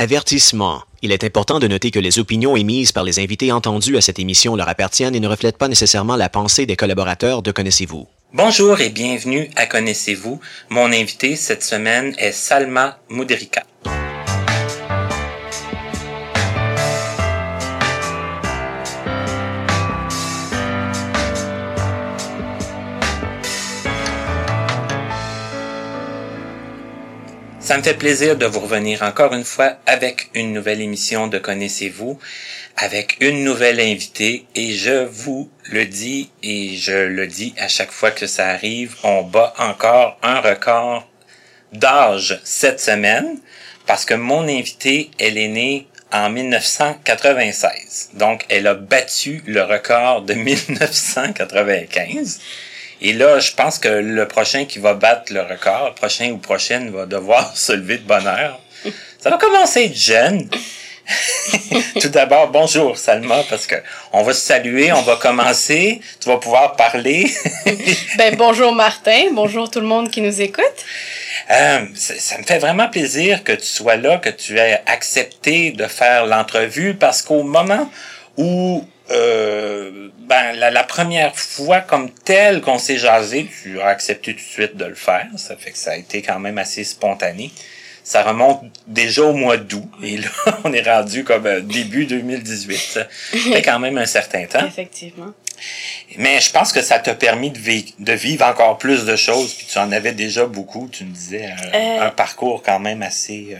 Avertissement. Il est important de noter que les opinions émises par les invités entendus à cette émission leur appartiennent et ne reflètent pas nécessairement la pensée des collaborateurs de Connaissez-vous. Bonjour et bienvenue à Connaissez-vous. Mon invité cette semaine est Salma Mouderika. Ça me fait plaisir de vous revenir encore une fois avec une nouvelle émission de Connaissez-vous, avec une nouvelle invitée et je vous le dis et je le dis à chaque fois que ça arrive, on bat encore un record d'âge cette semaine parce que mon invitée, elle est née en 1996. Donc, elle a battu le record de 1995. Et là, je pense que le prochain qui va battre le record, le prochain ou prochaine va devoir se lever de bonne heure. Ça va commencer jeune. Tout d'abord, bonjour Salma, parce que on va se saluer, on va commencer. Tu vas pouvoir parler. ben bonjour Martin, bonjour tout le monde qui nous écoute. Euh, ça me fait vraiment plaisir que tu sois là, que tu aies accepté de faire l'entrevue, parce qu'au moment où euh, ben, la, première fois comme telle qu'on s'est jasé, tu as accepté tout de suite de le faire. Ça fait que ça a été quand même assez spontané. Ça remonte déjà au mois d'août. Et là, on est rendu comme euh, début 2018. Ça fait quand même un certain temps. Effectivement. Mais je pense que ça t'a permis de, de, vivre encore plus de choses. Puis tu en avais déjà beaucoup. Tu me disais un, euh, parcours quand même assez...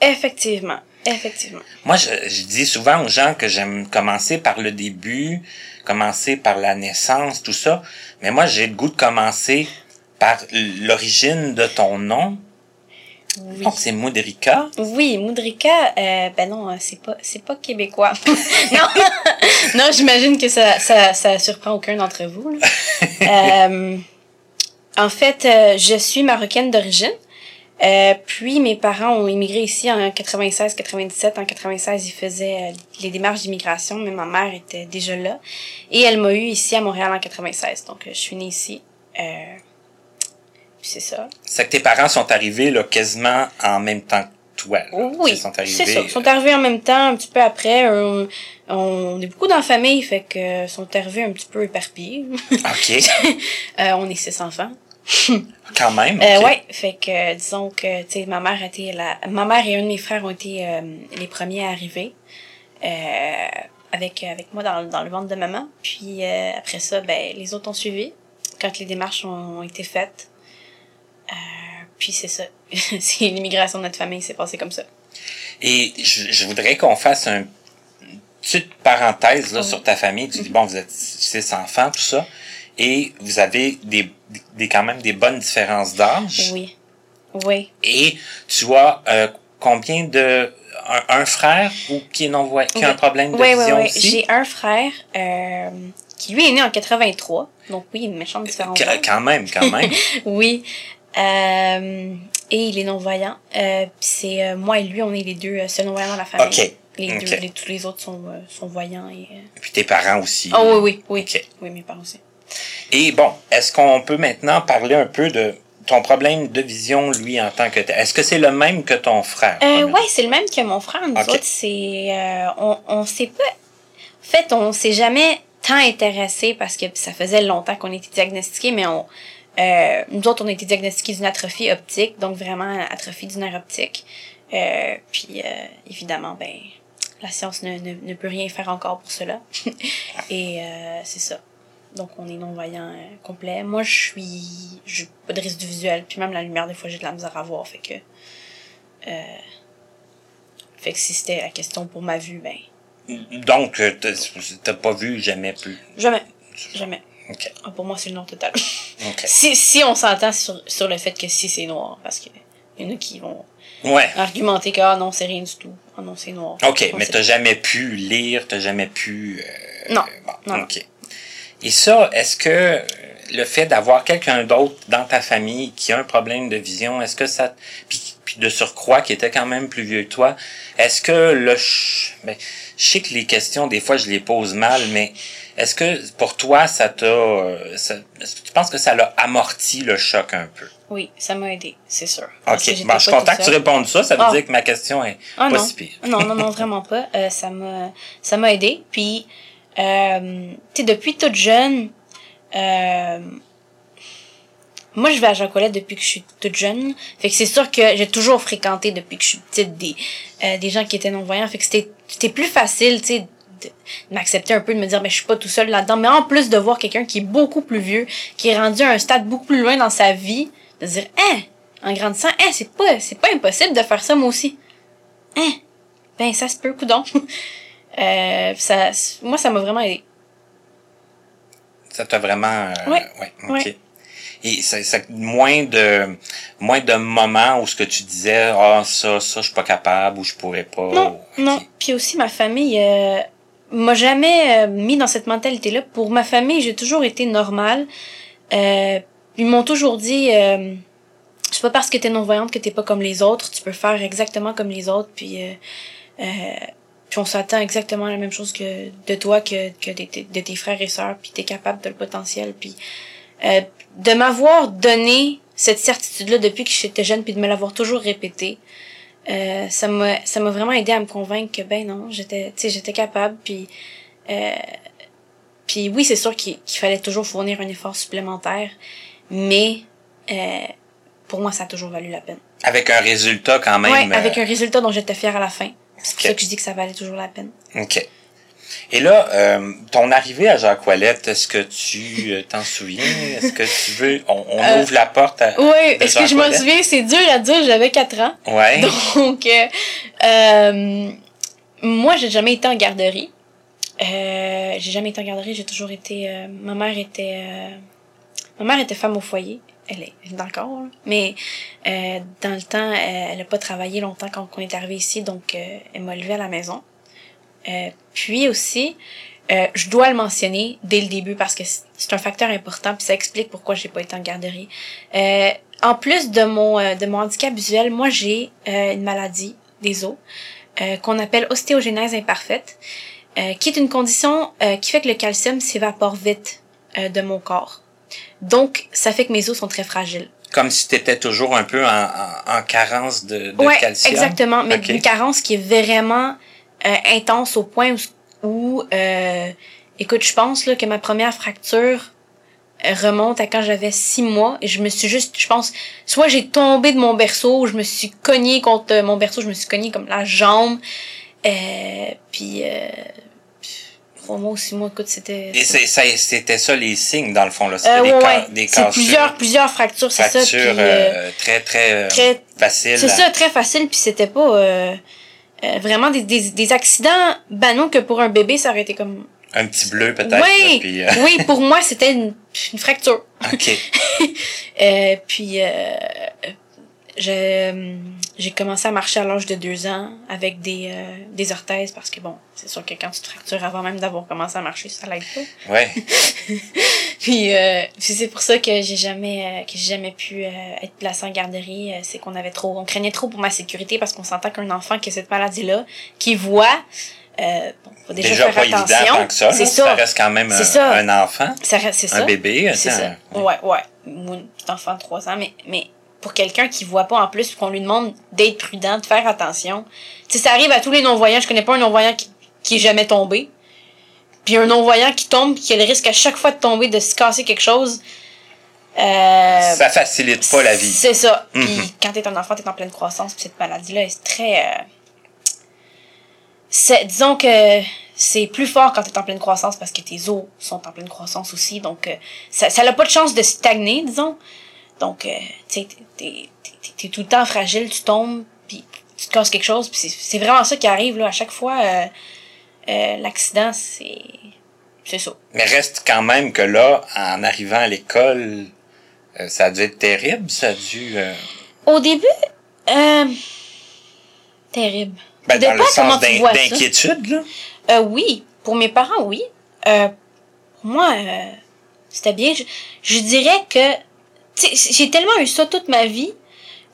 Effectivement. Effectivement. Moi, je, je, dis souvent aux gens que j'aime commencer par le début, commencer par la naissance, tout ça. Mais moi, j'ai le goût de commencer par l'origine de ton nom. Oui. c'est Moudrika. Oui, Moudrika, euh, ben non, hein, c'est pas, c'est pas québécois. non, non, j'imagine que ça, ça, ça surprend aucun d'entre vous. euh, en fait, euh, je suis marocaine d'origine. Euh, puis mes parents ont immigré ici en 96-97. En 96, ils faisaient euh, les démarches d'immigration, mais ma mère était déjà là. Et elle m'a eu ici à Montréal en 96. Donc, euh, je suis née ici. Euh, c'est ça. C'est que tes parents sont arrivés là, quasiment en même temps que toi. Oui, c'est ça. Ils sont arrivés en même temps, un petit peu après. On, on est beaucoup dans la famille, fait que sont arrivés un petit peu éparpillés. OK. on est six enfants. Quand même. Euh, ouais, fait que disons que tu sais ma mère a été la ma mère et un de mes frères ont été euh, les premiers à arriver euh, avec avec moi dans, dans le ventre de maman. Puis euh, après ça ben les autres ont suivi quand les démarches ont, été faites. Euh, puis c'est ça, c'est l'immigration de notre famille s'est passé comme ça. Et je, je voudrais qu'on fasse un petite parenthèse là, sur ta famille. Tu dis bon vous êtes six enfants tout ça et vous avez des, des quand même des bonnes différences d'âge. Oui. Oui. Et tu as euh, combien de un, frère ou qui est non qui a un problème de oui, vision oui, aussi? J'ai un frère euh, qui lui est né en 83. Donc oui, une méchante différence. quand même, quand même. oui. Euh, et il est non-voyant. Euh, c'est euh, moi et lui, on est les deux seuls non-voyants dans la famille. OK. Les OK. deux, les, tous les autres sont, sont voyants. Et, et puis tes parents aussi. Oh oui, oui, oui. OK. Oui, mes parents aussi. Et bon, est-ce qu'on peut maintenant parler un peu de ton problème de vision, lui, en tant que tel? Est-ce que c'est le même que ton frère? Euh, oui, c'est le même que mon frère. Nous Okay. autres, c'est... Euh, on, on s'est pas... En fait, on s'est jamais tant intéressé parce que ça faisait longtemps qu'on était diagnostiqués, mais on... Euh, nous autres, on a été diagnostiqués d'une atrophie optique, donc vraiment atrophie du nerf optique. Euh, puis, évidemment, ben, la science ne, ne, ne peut rien faire encore pour cela. Et c'est ça. Donc, on est non-voyant euh, complet. Moi, je suis... J'ai pas de risque du visuel. Puis même la lumière, des fois, j'ai de la misère à voir. Fait que... Euh, fait que si c'était la question pour ma vue, ben... Donc, euh, t'as pas vu jamais plus? Jamais. Jamais. OK. Ah, pour moi, c'est le noir total. OK. si, si on s'entend sur, sur le fait que si c'est noir, parce que y en a qui vont Ouais. argumenter que ah non, c'est rien du tout. Ah non, c'est noir. OK, Non, mais t'as jamais pu lire, t'as jamais pu... euh, Non. bon, Non. OK. Et ça, est-ce que le fait d'avoir quelqu'un d'autre dans ta famille qui a un problème de vision, est-ce que ça... Puis, de surcroît qui était quand même plus vieux que toi, est-ce que le... ben, je sais que les questions, des fois, je les pose mal, mais est-ce que pour toi, ça t'a... euh, Est-ce que tu penses que ça l'a amorti le choc un peu? Oui, ça m'a aidé, c'est sûr. OK. Bon, je suis content que tu répondes ça. Ça veut Ah. dire que ma question est Ah pas non. si pire. non, non, non, vraiment pas. Euh, ça m'a, ça m'a aidé. Puis, euh, tu sais, depuis toute jeune, euh, moi, je vais à Jacolette depuis que je suis toute jeune. Fait que c'est sûr que j'ai toujours fréquenté depuis que je suis petite des, euh, des gens qui étaient non-voyants. Fait que c'était, c'était plus facile, tu sais, de m'accepter un peu, de me dire, mais je suis pas tout seul là-dedans. Mais en plus de voir quelqu'un qui est beaucoup plus vieux, qui est rendu à un stade beaucoup plus loin dans sa vie, de dire, hein, en grandissant, hein, c'est pas, c'est pas impossible de faire ça moi aussi. Hein, ben ça se peut, coudon. euh, ça, moi, ça m'a vraiment aidé. Ça t'a vraiment... euh, Ouais. ouais, OK. Et ça, ça- moins de moins de moments où ce que tu disais ah ça ça je suis pas capable ou je pourrais pas. Non, non. Puis aussi, ma famille euh, m'a jamais euh, mis dans cette mentalité-là. Pour ma famille, j'ai toujours été normale. Euh, ils m'ont toujours dit, euh, c'est pas parce que t'es non-voyante que t'es pas comme les autres. Tu peux faire exactement comme les autres. Puis, euh, euh, puis on s'attend exactement à la même chose que de toi, que, que de, tes- de tes frères et sœurs. Puis t'es capable de le potentiel. Puis euh, de m'avoir donné cette certitude-là depuis que j'étais jeune, puis de me l'avoir toujours répété, euh, ça m'a ça m'a vraiment aidé à me convaincre que ben non j'étais tu sais j'étais capable puis euh, puis oui c'est sûr qu'il qu'il fallait toujours fournir un effort supplémentaire mais euh, pour moi ça a toujours valu la peine Avec un résultat quand même. ouais avec euh, un résultat dont j'étais fière à la fin c'est pour ça que je dis que ça valait toujours la peine OK. Et là, euh, ton arrivée à Jacques Ouellette, est-ce que tu euh, t'en souviens? Est-ce que tu veux. On, on Euh, ouvre la porte à. oui est-ce que je me Jacques souviens? C'est dur à dire j'avais 4 ans Ouais. Donc, euh, euh, moi, j'ai jamais été en garderie. Euh, j'ai jamais été en garderie. J'ai toujours été. euh, ma mère était. euh, ma mère était femme au foyer. Elle est, encore, mais euh, dans le temps, euh, elle a pas travaillé longtemps quand on est arrivé ici, donc euh, elle m'a levée à la maison. Euh, puis aussi, euh, je dois le mentionner dès le début parce que c'est un facteur important puis ça explique pourquoi j'ai pas été en garderie. Euh, en plus de mon de mon handicap visuel, moi j'ai une maladie des os qu'on appelle ostéogenèse imparfaite, qui est une condition qui fait que le calcium s'évapore vite de mon corps. Donc ça fait que mes os sont très fragiles. Comme si tu étais toujours un peu en, en, en carence de, de ouais, calcium. exactement, mais une carence qui est vraiment euh, intense au point où, où, euh, écoute, je pense là que ma première fracture euh, remonte à quand j'avais six mois et je me suis juste, je pense, soit j'ai tombé de mon berceau, ou je me suis cognée contre mon berceau, je me suis cognée comme la jambe, euh, puis euh, trois mois ou six mois, écoute, c'était. Et c'est- ça- c'était ça les signes, dans le fond. là. C'était Euh, des, ouais, des C'est cassures. plusieurs, plusieurs fractures, c'est ça. Fractures euh, euh, très, très, euh, très- faciles. C'est ça, très facile, puis c'était pas euh, euh, vraiment des, des, des accidents banaux que pour un bébé, ça aurait été comme... Un petit bleu peut-être. Oui, puis, euh, oui, pour moi, c'était une, une fracture. OK. Euh, puis, euh, j'ai commencé à marcher à l'âge de deux ans avec des, euh, des orthèses parce que, bon, c'est sûr que quand tu te fractures avant même d'avoir commencé à marcher, ça l'aide pas. Ouais. Puis, euh, puis c'est pour ça que j'ai jamais euh, que j'ai jamais pu euh, être placée en garderie. Euh, c'est qu'on avait trop, on craignait trop pour ma sécurité parce qu'on s'entend qu'un enfant qui a cette maladie-là, qui voit, euh, bon, faut déjà, Déjà, faire pas évident tant que ça. C'est là. ça. reste quand même un, ça. un enfant, Ça reste- c'est ça. un bébé. C'est sais, ça. Ouais, ouais. Petit enfant de 3 ans, mais, mais pour quelqu'un qui voit pas en plus, puis qu'on lui demande d'être prudent, de faire attention. Tu sais, ça arrive à tous les non-voyants. Je connais pas un non-voyant qui, qui est jamais tombé. Puis un non-voyant qui tombe, qui a le risque à chaque fois de tomber, de se casser quelque chose. Euh, Ça facilite pas la vie. C'est ça. Mhm. Puis quand t'es un enfant, t'es en pleine croissance, puis cette maladie-là est très... euh, disons que c'est plus fort quand t'es en pleine croissance parce que tes os sont en pleine croissance aussi. Donc, euh, ça ça n'a pas de chance de stagner, disons. Donc, euh, tu sais, t'es- t'es t'es- t'es tout le temps fragile, tu tombes, puis tu te casses quelque chose. Puis c'est c'est vraiment ça qui arrive, là. À chaque fois, euh, euh, l'accident, c'est... C'est ça. Mais reste quand même que là, en arrivant à l'école, euh, ça a dû être terrible. Ça a dû... euh, Au début, euh, terrible. ben, dans le sens d'inquiétude, là. Euh, oui, pour mes parents, oui. Euh, pour moi, euh, c'était bien. Je, je dirais que j'ai tellement eu ça toute ma vie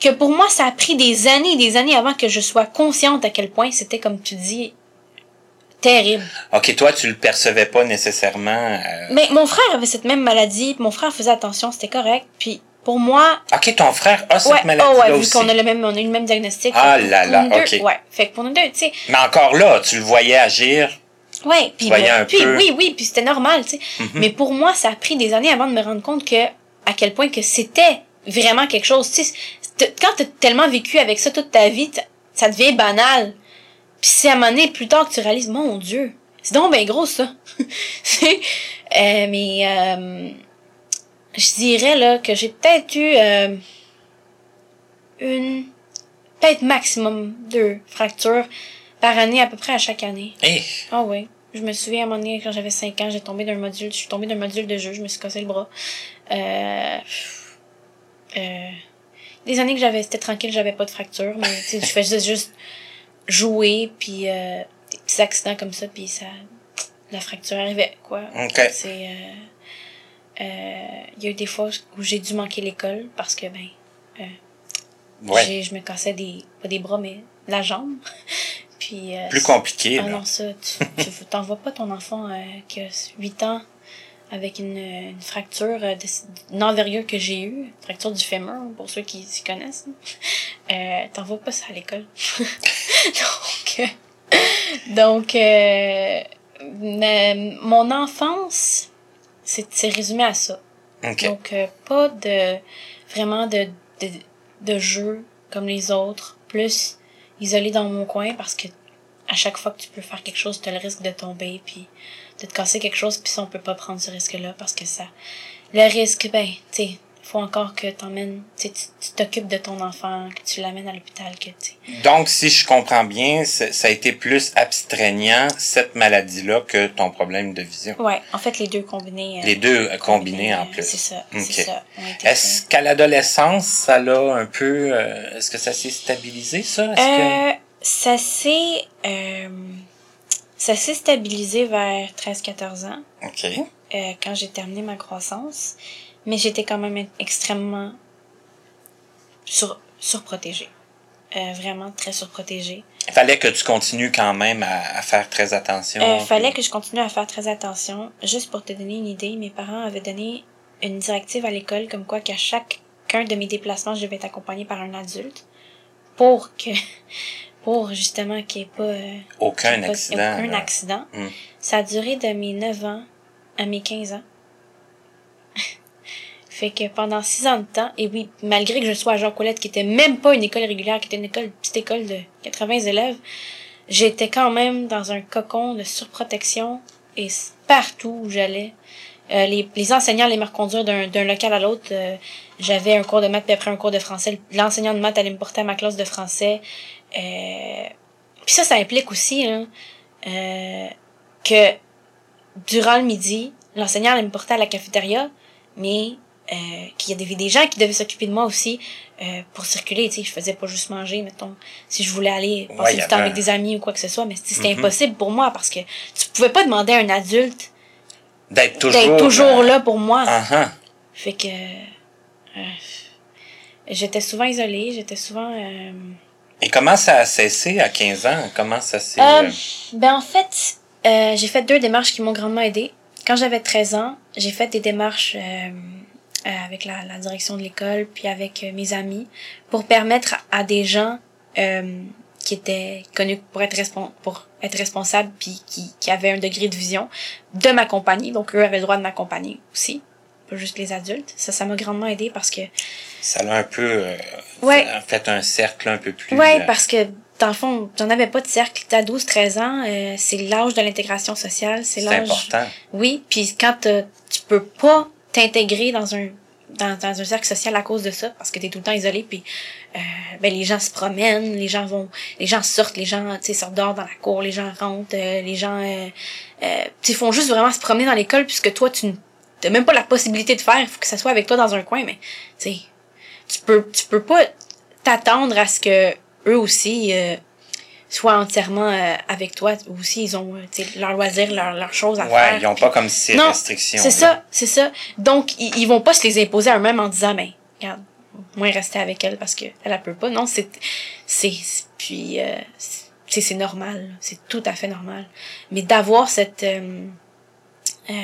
que pour moi, ça a pris des années et des années avant que je sois consciente à quel point c'était, comme tu dis, terrible. OK, toi, tu le percevais pas nécessairement. euh, Mais mon frère avait cette même maladie, mon frère faisait attention, c'était correct. Puis pour moi, OK, ton frère a cette ouais, maladie oh ouais, là vu qu'on a le même, on a eu le même diagnostic. Ah là là, ok. Ouais, fait que pour nous deux, tu sais, Mais encore là, tu le voyais agir? Ouais, puis, voyais un puis peu. oui, oui, puis c'était normal, tu sais. Mhm. Mais pour moi, ça a pris des années avant de me rendre compte que à quel point que c'était vraiment quelque chose. Tu sais, quand t'as tellement vécu avec ça toute ta vie, ça devient banal. Puis c'est à un moment donné, plus tard que tu réalises, mon Dieu, c'est donc bien gros ça. Euh, mais euh, je dirais là que j'ai peut-être eu euh, une, peut-être maximum deux fractures par année à peu près à chaque année. Eh, Ah oui. Je me souviens à un moment donné, quand j'avais 5 ans, j'ai tombé d'un module, je suis tombée d'un module de jeu, je me suis cassé le bras. Euh, euh, des années que j'avais, c'était tranquille, j'avais pas de fracture, mais je faisais juste jouer, puis euh, des petits accidents comme ça, puis ça, la fracture arrivait, quoi. C'est, euh, euh, il y a eu des fois où j'ai dû manquer l'école parce que, ben, Ouais. je me cassais des, pas des bras, mais la jambe. Puis, euh, Plus compliqué, ah là. non, ça, tu, t'envoies pas ton enfant euh, qui a 8 ans avec une, une fracture euh, d'une envergure que j'ai eue, fracture du fémur, pour ceux qui s'y connaissent. hein. Euh, t'envoies pas ça à l'école. donc, donc mais mon enfance, c'est résumé à ça. Donc, pas de vraiment de, de, de jeu comme les autres, plus isolé dans mon coin parce que à chaque fois que tu peux faire quelque chose, tu as le risque de tomber puis de te casser quelque chose, puis ça, on peut pas prendre ce risque-là parce que ça. Le risque, ben, tu faut encore que t'emmènes, tu t'occupes de ton enfant, que tu l'amènes à l'hôpital, que tu. Donc, si je comprends bien, ça a été plus abstraignant, cette maladie-là, que ton problème de vision. Ouais, en fait, les deux combinés. euh, Les deux euh, combinés en euh, plus. C'est ça, c'est Est-ce qu'à l'adolescence, ça l'a un peu... euh, Est-ce que ça s'est stabilisé, ça? Que... Ça s'est euh, ça s'est stabilisé vers 13-14 ans OK. quand j'ai terminé ma croissance mais j'étais quand même extrêmement sur, surprotégée Euh, vraiment très surprotégée Il fallait que tu continues quand même à, à faire très attention. euh, fallait puis- que je continue à faire très attention juste pour te donner une idée mes parents avaient donné une directive à l'école comme quoi qu'à chacun de mes déplacements je devais être accompagnée par un adulte pour que pour justement qu'il n'y ait pas euh, Aucun J'ai pas- accident. Aucun là. accident. Hmm. Ça a duré de mes 9 ans à mes 15 ans. Fait que pendant 6 ans de temps, et oui, malgré que je sois à Jean Colette, qui était même pas une école régulière, qui était une école, petite école de 80 élèves, j'étais quand même dans un cocon de surprotection et partout où j'allais. Euh, les, les enseignants allaient me reconduire d'un local à l'autre. Euh, J'avais un cours de maths, puis après un cours de français. L'enseignant de maths allait me porter à ma classe de français. Euh, puis ça, ça implique aussi hein, que durant le midi, l'enseignant allait me porter à la cafétéria, mais euh, qu'il y avait des gens qui devaient s'occuper de moi aussi euh, pour circuler. Tu sais, je faisais pas juste manger, mettons, si je voulais aller Ouais, passer y du temps avec des amis ou quoi que ce soit, mais c'était Mhm. impossible pour moi parce que tu pouvais pas demander à un adulte D'être toujours... là pour moi. ah. Fait que euh, j'étais souvent isolée, j'étais souvent euh, Et comment ça a cessé à 15 ans? Comment ça s'est... Euh, euh, ben en fait, j'ai fait deux démarches qui m'ont grandement aidé. Quand j'avais 13 ans, j'ai fait des démarches euh, avec la, la direction de l'école, puis avec euh, mes amis, pour permettre à, des gens euh, qui étaient connus pour être, respon- pour être responsables, puis qui, qui avaient un degré de vision, de m'accompagner. Donc eux avaient le droit de m'accompagner aussi, pas juste les adultes. Ça, ça m'a grandement aidé parce que Ça l'a un peu... euh, Ouais. fait un cercle un peu plus... Ouais, euh, parce que dans le fond, j'en avais pas de cercle. T'as 12-13 ans, euh, c'est l'âge de l'intégration sociale, c'est C'est l'âge. important. Oui, puis quand tu peux pas t'intégrer dans un dans, dans un cercle social à cause de ça, parce que t'es tout le temps isolé, puis euh, ben les gens se promènent, les gens vont, les gens sortent, les gens tu sortent dehors dans la cour, les gens rentrent, euh, les gens euh, euh, sais, font juste vraiment se promener dans l'école puisque toi tu n'as même pas la possibilité de faire, faut que ça soit avec toi dans un coin, mais tu tu peux tu peux pas t'attendre à ce que eux aussi euh, soient entièrement euh, avec toi aussi ils ont euh, tu sais, leur loisir leur leur chose à Ouais, faire ils ont puis- pas comme ces Non, restrictions. c'est ça, c'est ça. Donc, ils, ils vont pas se les imposer à eux-mêmes en disant, ben, regarde, moins rester avec elle parce que elle a peut pas. Non, c'est, c'est, puis, euh, c'est, c'est normal. C'est tout à fait normal. Mais d'avoir cette, euh, euh,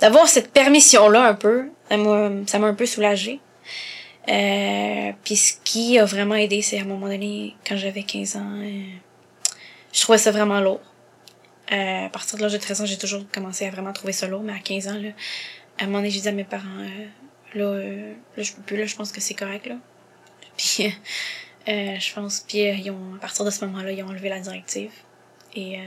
d'avoir cette permission-là un peu, ça m'a, ça m'a un peu soulagée. Euh, puis ce qui a vraiment aidé, c'est à un moment donné, quand j'avais 15 ans, euh, je trouvais ça vraiment lourd. Euh, à partir de l'âge de 13 ans, j'ai toujours commencé à vraiment trouver ça lourd, mais à 15 ans, là, à un moment donné, j'ai dit à mes parents, euh, là, euh, là, je peux plus, là, je pense que c'est correct, là. Puis, euh, je pense, puis euh, ils ont, à partir de ce moment-là, ils ont enlevé la directive. Et euh,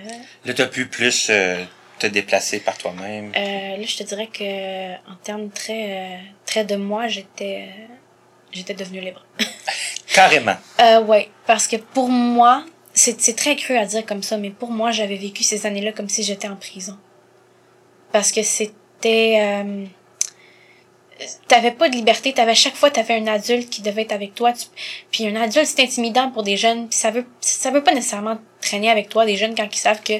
Là, t'as pu plus euh, te déplacer par toi-même. euh, là, je te dirais que en termes très, très de moi, j'étais, euh, j'étais devenue libre. Carrément. Euh, ouais, parce que pour moi, c'est c'est très cru à dire comme ça, mais pour moi, j'avais vécu ces années-là comme si j'étais en prison. Parce que c'était... Euh, t'avais pas de liberté, t'avais chaque fois t'avais un adulte qui devait être avec toi, tu- puis un adulte c'est intimidant pour des jeunes, puis ça veut ça veut pas nécessairement traîner avec toi des jeunes quand ils savent que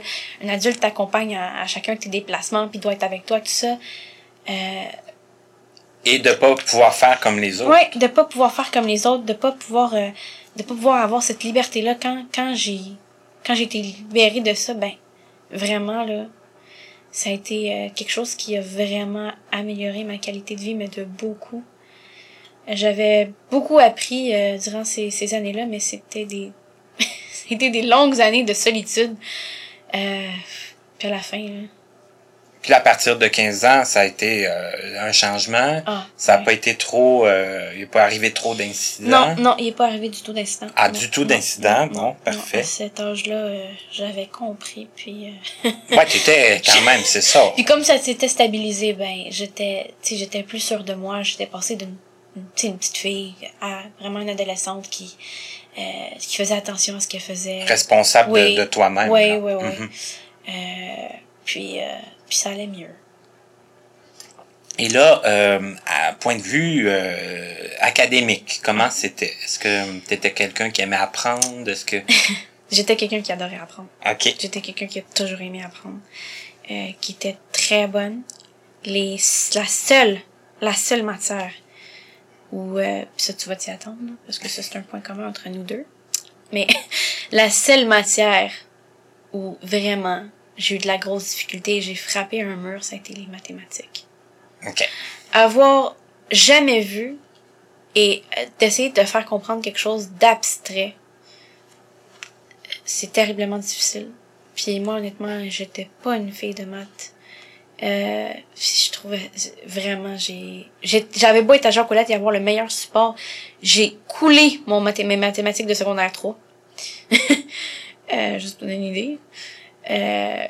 un adulte t'accompagne à, à chacun de tes déplacements puis doit être avec toi tout ça. Euh, Et de pas pouvoir faire comme les autres. Ouais, de pas pouvoir faire comme les autres, de pas pouvoir euh, de pas pouvoir avoir cette liberté là quand quand j'ai quand j'ai été libérée de ça, ben vraiment là ça a été euh, quelque chose qui a vraiment amélioré ma qualité de vie mais de beaucoup. J'avais beaucoup appris euh, durant ces ces années-là mais c'était des c'était des longues années de solitude. Euh, puis à la fin là, Puis là, à partir de 15 ans, ça a été euh, un changement. ah, Ça n'a ouais. pas été trop... euh, il n'est pas arrivé trop d'incidents. Non, non, il est pas arrivé du tout d'incident. Ah, Non, du tout d'incident, non, bon, non, parfait. non. À cet âge-là, euh, j'avais compris, puis... euh, Ouais, t'étais quand même, c'est ça. puis comme ça s'était stabilisé, ben, j'étais, tu sais, j'étais plus sûre de moi. J'étais passée d'une, tu une petite fille à vraiment une adolescente qui, euh, qui faisait attention à ce qu'elle faisait. Responsable de- Oui. de, toi-même. Oui, là. oui, oui. Mhm. Euh, puis, euh, puis ça allait mieux. Et là, euh, à point de vue euh, académique, comment c'était? Est-ce que tu étais quelqu'un qui aimait apprendre? Est-ce que... J'étais quelqu'un qui adorait apprendre. OK. J'étais quelqu'un qui a toujours aimé apprendre, euh, qui était très bonne. Les, la seule, la seule matière où, euh, ça tu vas t'y attendre, là, parce que ça c'est un point commun entre nous deux. Mais la seule matière où vraiment j'ai eu de la grosse difficulté, j'ai frappé un mur, ça a été les mathématiques. OK. Avoir jamais vu et euh, d'essayer de faire comprendre quelque chose d'abstrait, c'est terriblement difficile. Puis moi, honnêtement, j'étais pas une fille de maths. Euh, je trouvais vraiment, j'ai, j'ai- j'avais beau être à Jean Colette et avoir le meilleur support, j'ai coulé mon mathé- mes mathématiques de secondaire 3. euh, juste pour donner une idée. Euh,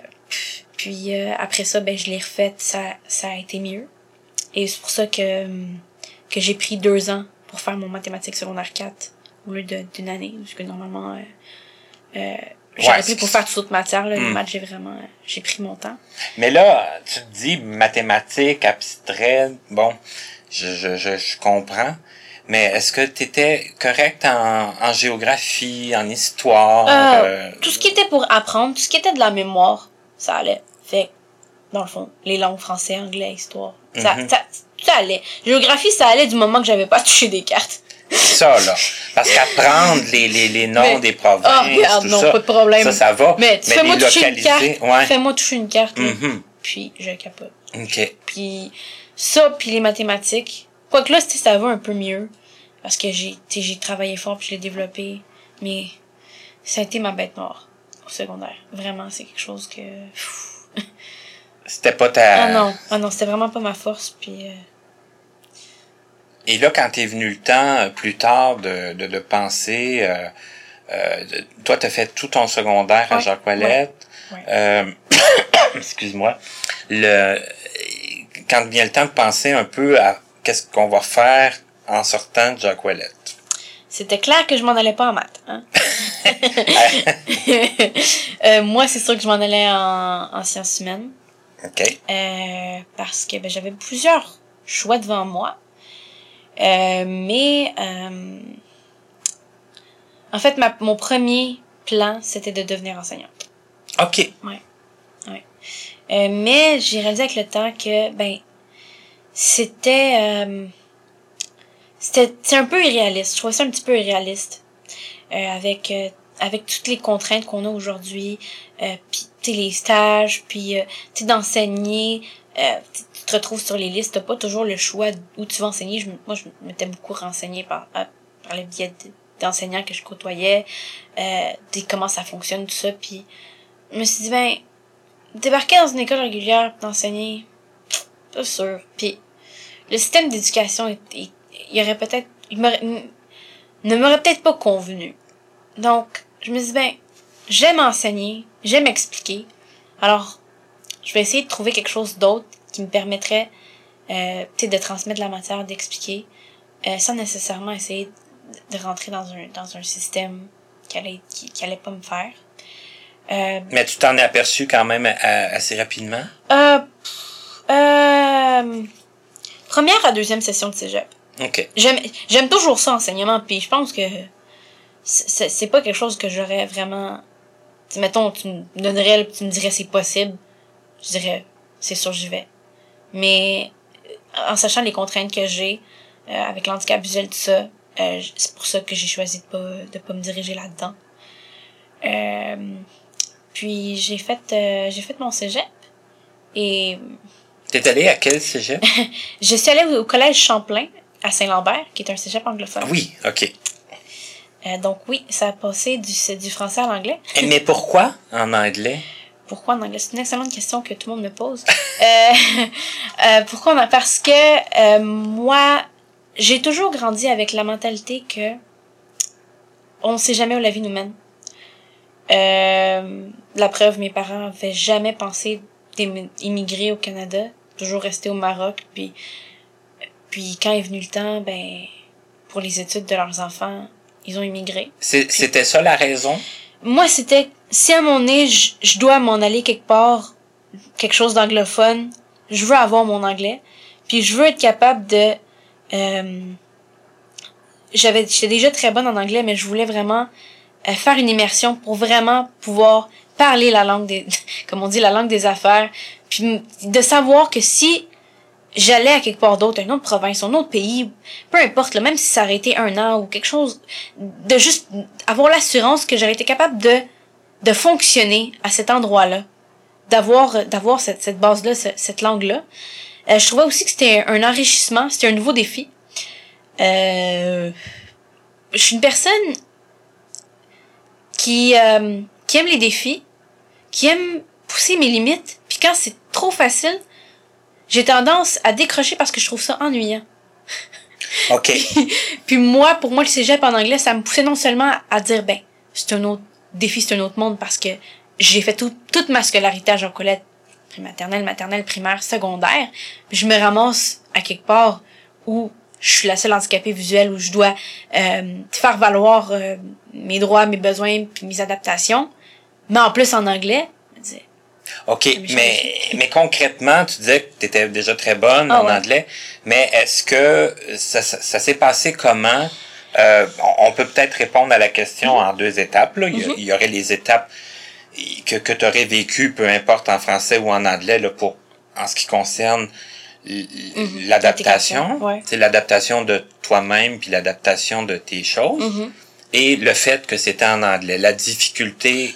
puis euh, après ça, ben je l'ai refaite, ça, ça a été mieux. Et c'est pour ça que, hum, que j'ai pris deux ans pour faire mon mathématique secondaire 4 au lieu d'une année, parce que normalement, euh, euh, j'aurais Ouais, pris pour faire toutes autres matières. Là, maths, j'ai vraiment, j'ai pris mon temps. Mais là, tu te dis mathématiques, abstrait, bon, je, je, je, je comprends. Mais est-ce que tu étais correct en, en géographie, en histoire? Euh, euh, Tout ce qui était pour apprendre, tout ce qui était de la mémoire, ça allait. Fait dans le fond, les langues français, anglais, histoire, ça, Mhm. ça, ça allait. Géographie, ça allait du moment que j'avais pas touché des cartes. ça, là. Parce qu'apprendre les, les, les noms Mais- des provinces, Ah, regarde, tout non, ça, pas de problème. ça, ça va. Mais, tu fais-moi toucher une carte. ouais. Fais-moi toucher une carte, là, Mhm. puis je capote. OK. Puis ça, puis les mathématiques. Quoique là, ça va un peu mieux. Parce que j'ai, travaillé fort puis je l'ai développé. Mais ça a été ma bête noire au secondaire. Vraiment, c'est quelque chose que... C'était pas ta... Ah non, ah non, c'était vraiment pas ma force. Puis euh, Et là, quand t'es venu le temps, euh, plus tard, de, de, de penser... Euh, euh, toi, t'as fait tout ton secondaire à Jacques Ouellette. ouais. Excuse-moi. Le, quand vient le temps de penser un peu à qu'est-ce qu'on va faire en sortant de Jacques Ouellette? c'était clair que je m'en allais pas en maths. Hein? Euh, moi, c'est sûr que je m'en allais en, en sciences humaines. OK. Euh, parce que ben, j'avais plusieurs choix devant moi. Euh, mais en fait, ma, mon premier plan, c'était de devenir enseignante. OK. Euh, mais j'ai réalisé avec le temps que ben c'était euh, c'était un peu irréaliste. Je trouvais ça un petit peu irréaliste. Euh, avec euh, avec toutes les contraintes qu'on a aujourd'hui, euh, puis les stages, puis tu d'enseigner, tu te retrouves sur les listes, t'as pas toujours le choix où tu vas enseigner. Moi, je m'étais beaucoup renseignée par, par le biais d'enseignants que je côtoyais, euh, comment ça fonctionne, tout ça, puis je me suis dit, ben, débarquer dans une école régulière d'enseigner, pas sûr. Puis le système d'éducation, il, y aurait peut-être, il ne m'aurait peut-être pas convenu. Donc, je me dis, ben, j'aime enseigner, j'aime expliquer. Alors, je vais essayer de trouver quelque chose d'autre qui me permettrait euh, peut-être de transmettre la matière, d'expliquer, euh, sans nécessairement essayer de rentrer dans un, dans un système qui allait, qui, qui allait pas me faire. Euh, Mais tu t'en es aperçu quand même assez rapidement? Euh, euh, première à deuxième session de cégep. OK. J'aime, j'aime toujours ça, enseignement, puis je pense que c'est pas quelque chose que j'aurais vraiment... mettons, tu me donnerais, tu me dirais c'est possible, je dirais, c'est sûr, j'y vais. Mais en sachant les contraintes que j'ai, euh, avec l'handicap visuel, tout ça, euh, c'est pour ça que j'ai choisi de pas, de pas me diriger là-dedans. Euh, puis j'ai fait, euh, j'ai fait mon cégep. Et. T'es allé à quel cégep? je suis allée au collège Champlain, à Saint-Lambert, qui est un cégep anglophone. Oui, OK. Euh, donc oui, ça a passé du, du français à l'anglais. Mais pourquoi en anglais? Pourquoi en anglais? C'est une excellente question que tout le monde me pose. euh, euh, pourquoi? Parce que moi, j'ai toujours grandi avec la mentalité que on ne sait jamais où la vie nous mène. La preuve, mes parents n'avaient jamais pensé d'immigrer au Canada, toujours rester au Maroc, puis puis quand est venu le temps, ben pour les études de leurs enfants, ils ont immigré. C'était ça la raison? Moi, c'était si à mon nez, je dois m'en aller quelque part, quelque chose d'anglophone, je veux avoir mon anglais, puis je veux être capable de euh, j'avais j'étais déjà très bonne en anglais mais je voulais vraiment euh, faire une immersion pour vraiment pouvoir parler la langue des comme on dit la langue des affaires puis de savoir que si j'allais à quelque part d'autre une autre province un autre pays peu importe là, même si ça aurait été un an ou quelque chose de juste avoir l'assurance que j'aurais été capable de de fonctionner à cet endroit là d'avoir d'avoir cette, cette base là cette langue là euh, je trouvais aussi que c'était un enrichissement, c'était un nouveau défi. Euh, je suis une personne qui, euh, qui aime les défis, qui aime pousser mes limites, puis quand c'est trop facile, j'ai tendance à décrocher parce que je trouve ça ennuyant. OK. puis, moi, pour moi, le cégep en anglais, ça me poussait non seulement à dire, ben, c'est un autre défi, c'est un autre monde parce que j'ai fait tout, toute ma scolarité à Jean-Colette maternelle, maternelle, primaire, secondaire, je me ramasse à quelque part où je suis la seule handicapée visuelle, où je dois euh, faire valoir euh, mes droits, mes besoins, puis mes adaptations, mais en plus en anglais. OK, mais, mais concrètement, tu disais que tu étais déjà très bonne ah en anglais, mais est-ce que ça, ça, s'est passé comment? Euh, on peut peut-être répondre à la question en deux étapes. Là. Il y aurait les étapes que, que tu aurais vécu, peu importe en français ou en anglais, là, pour en ce qui concerne mhm. l'adaptation, c'est l'adaptation de toi-même puis l'adaptation de tes choses, mhm. et le fait que c'était en anglais, la difficulté,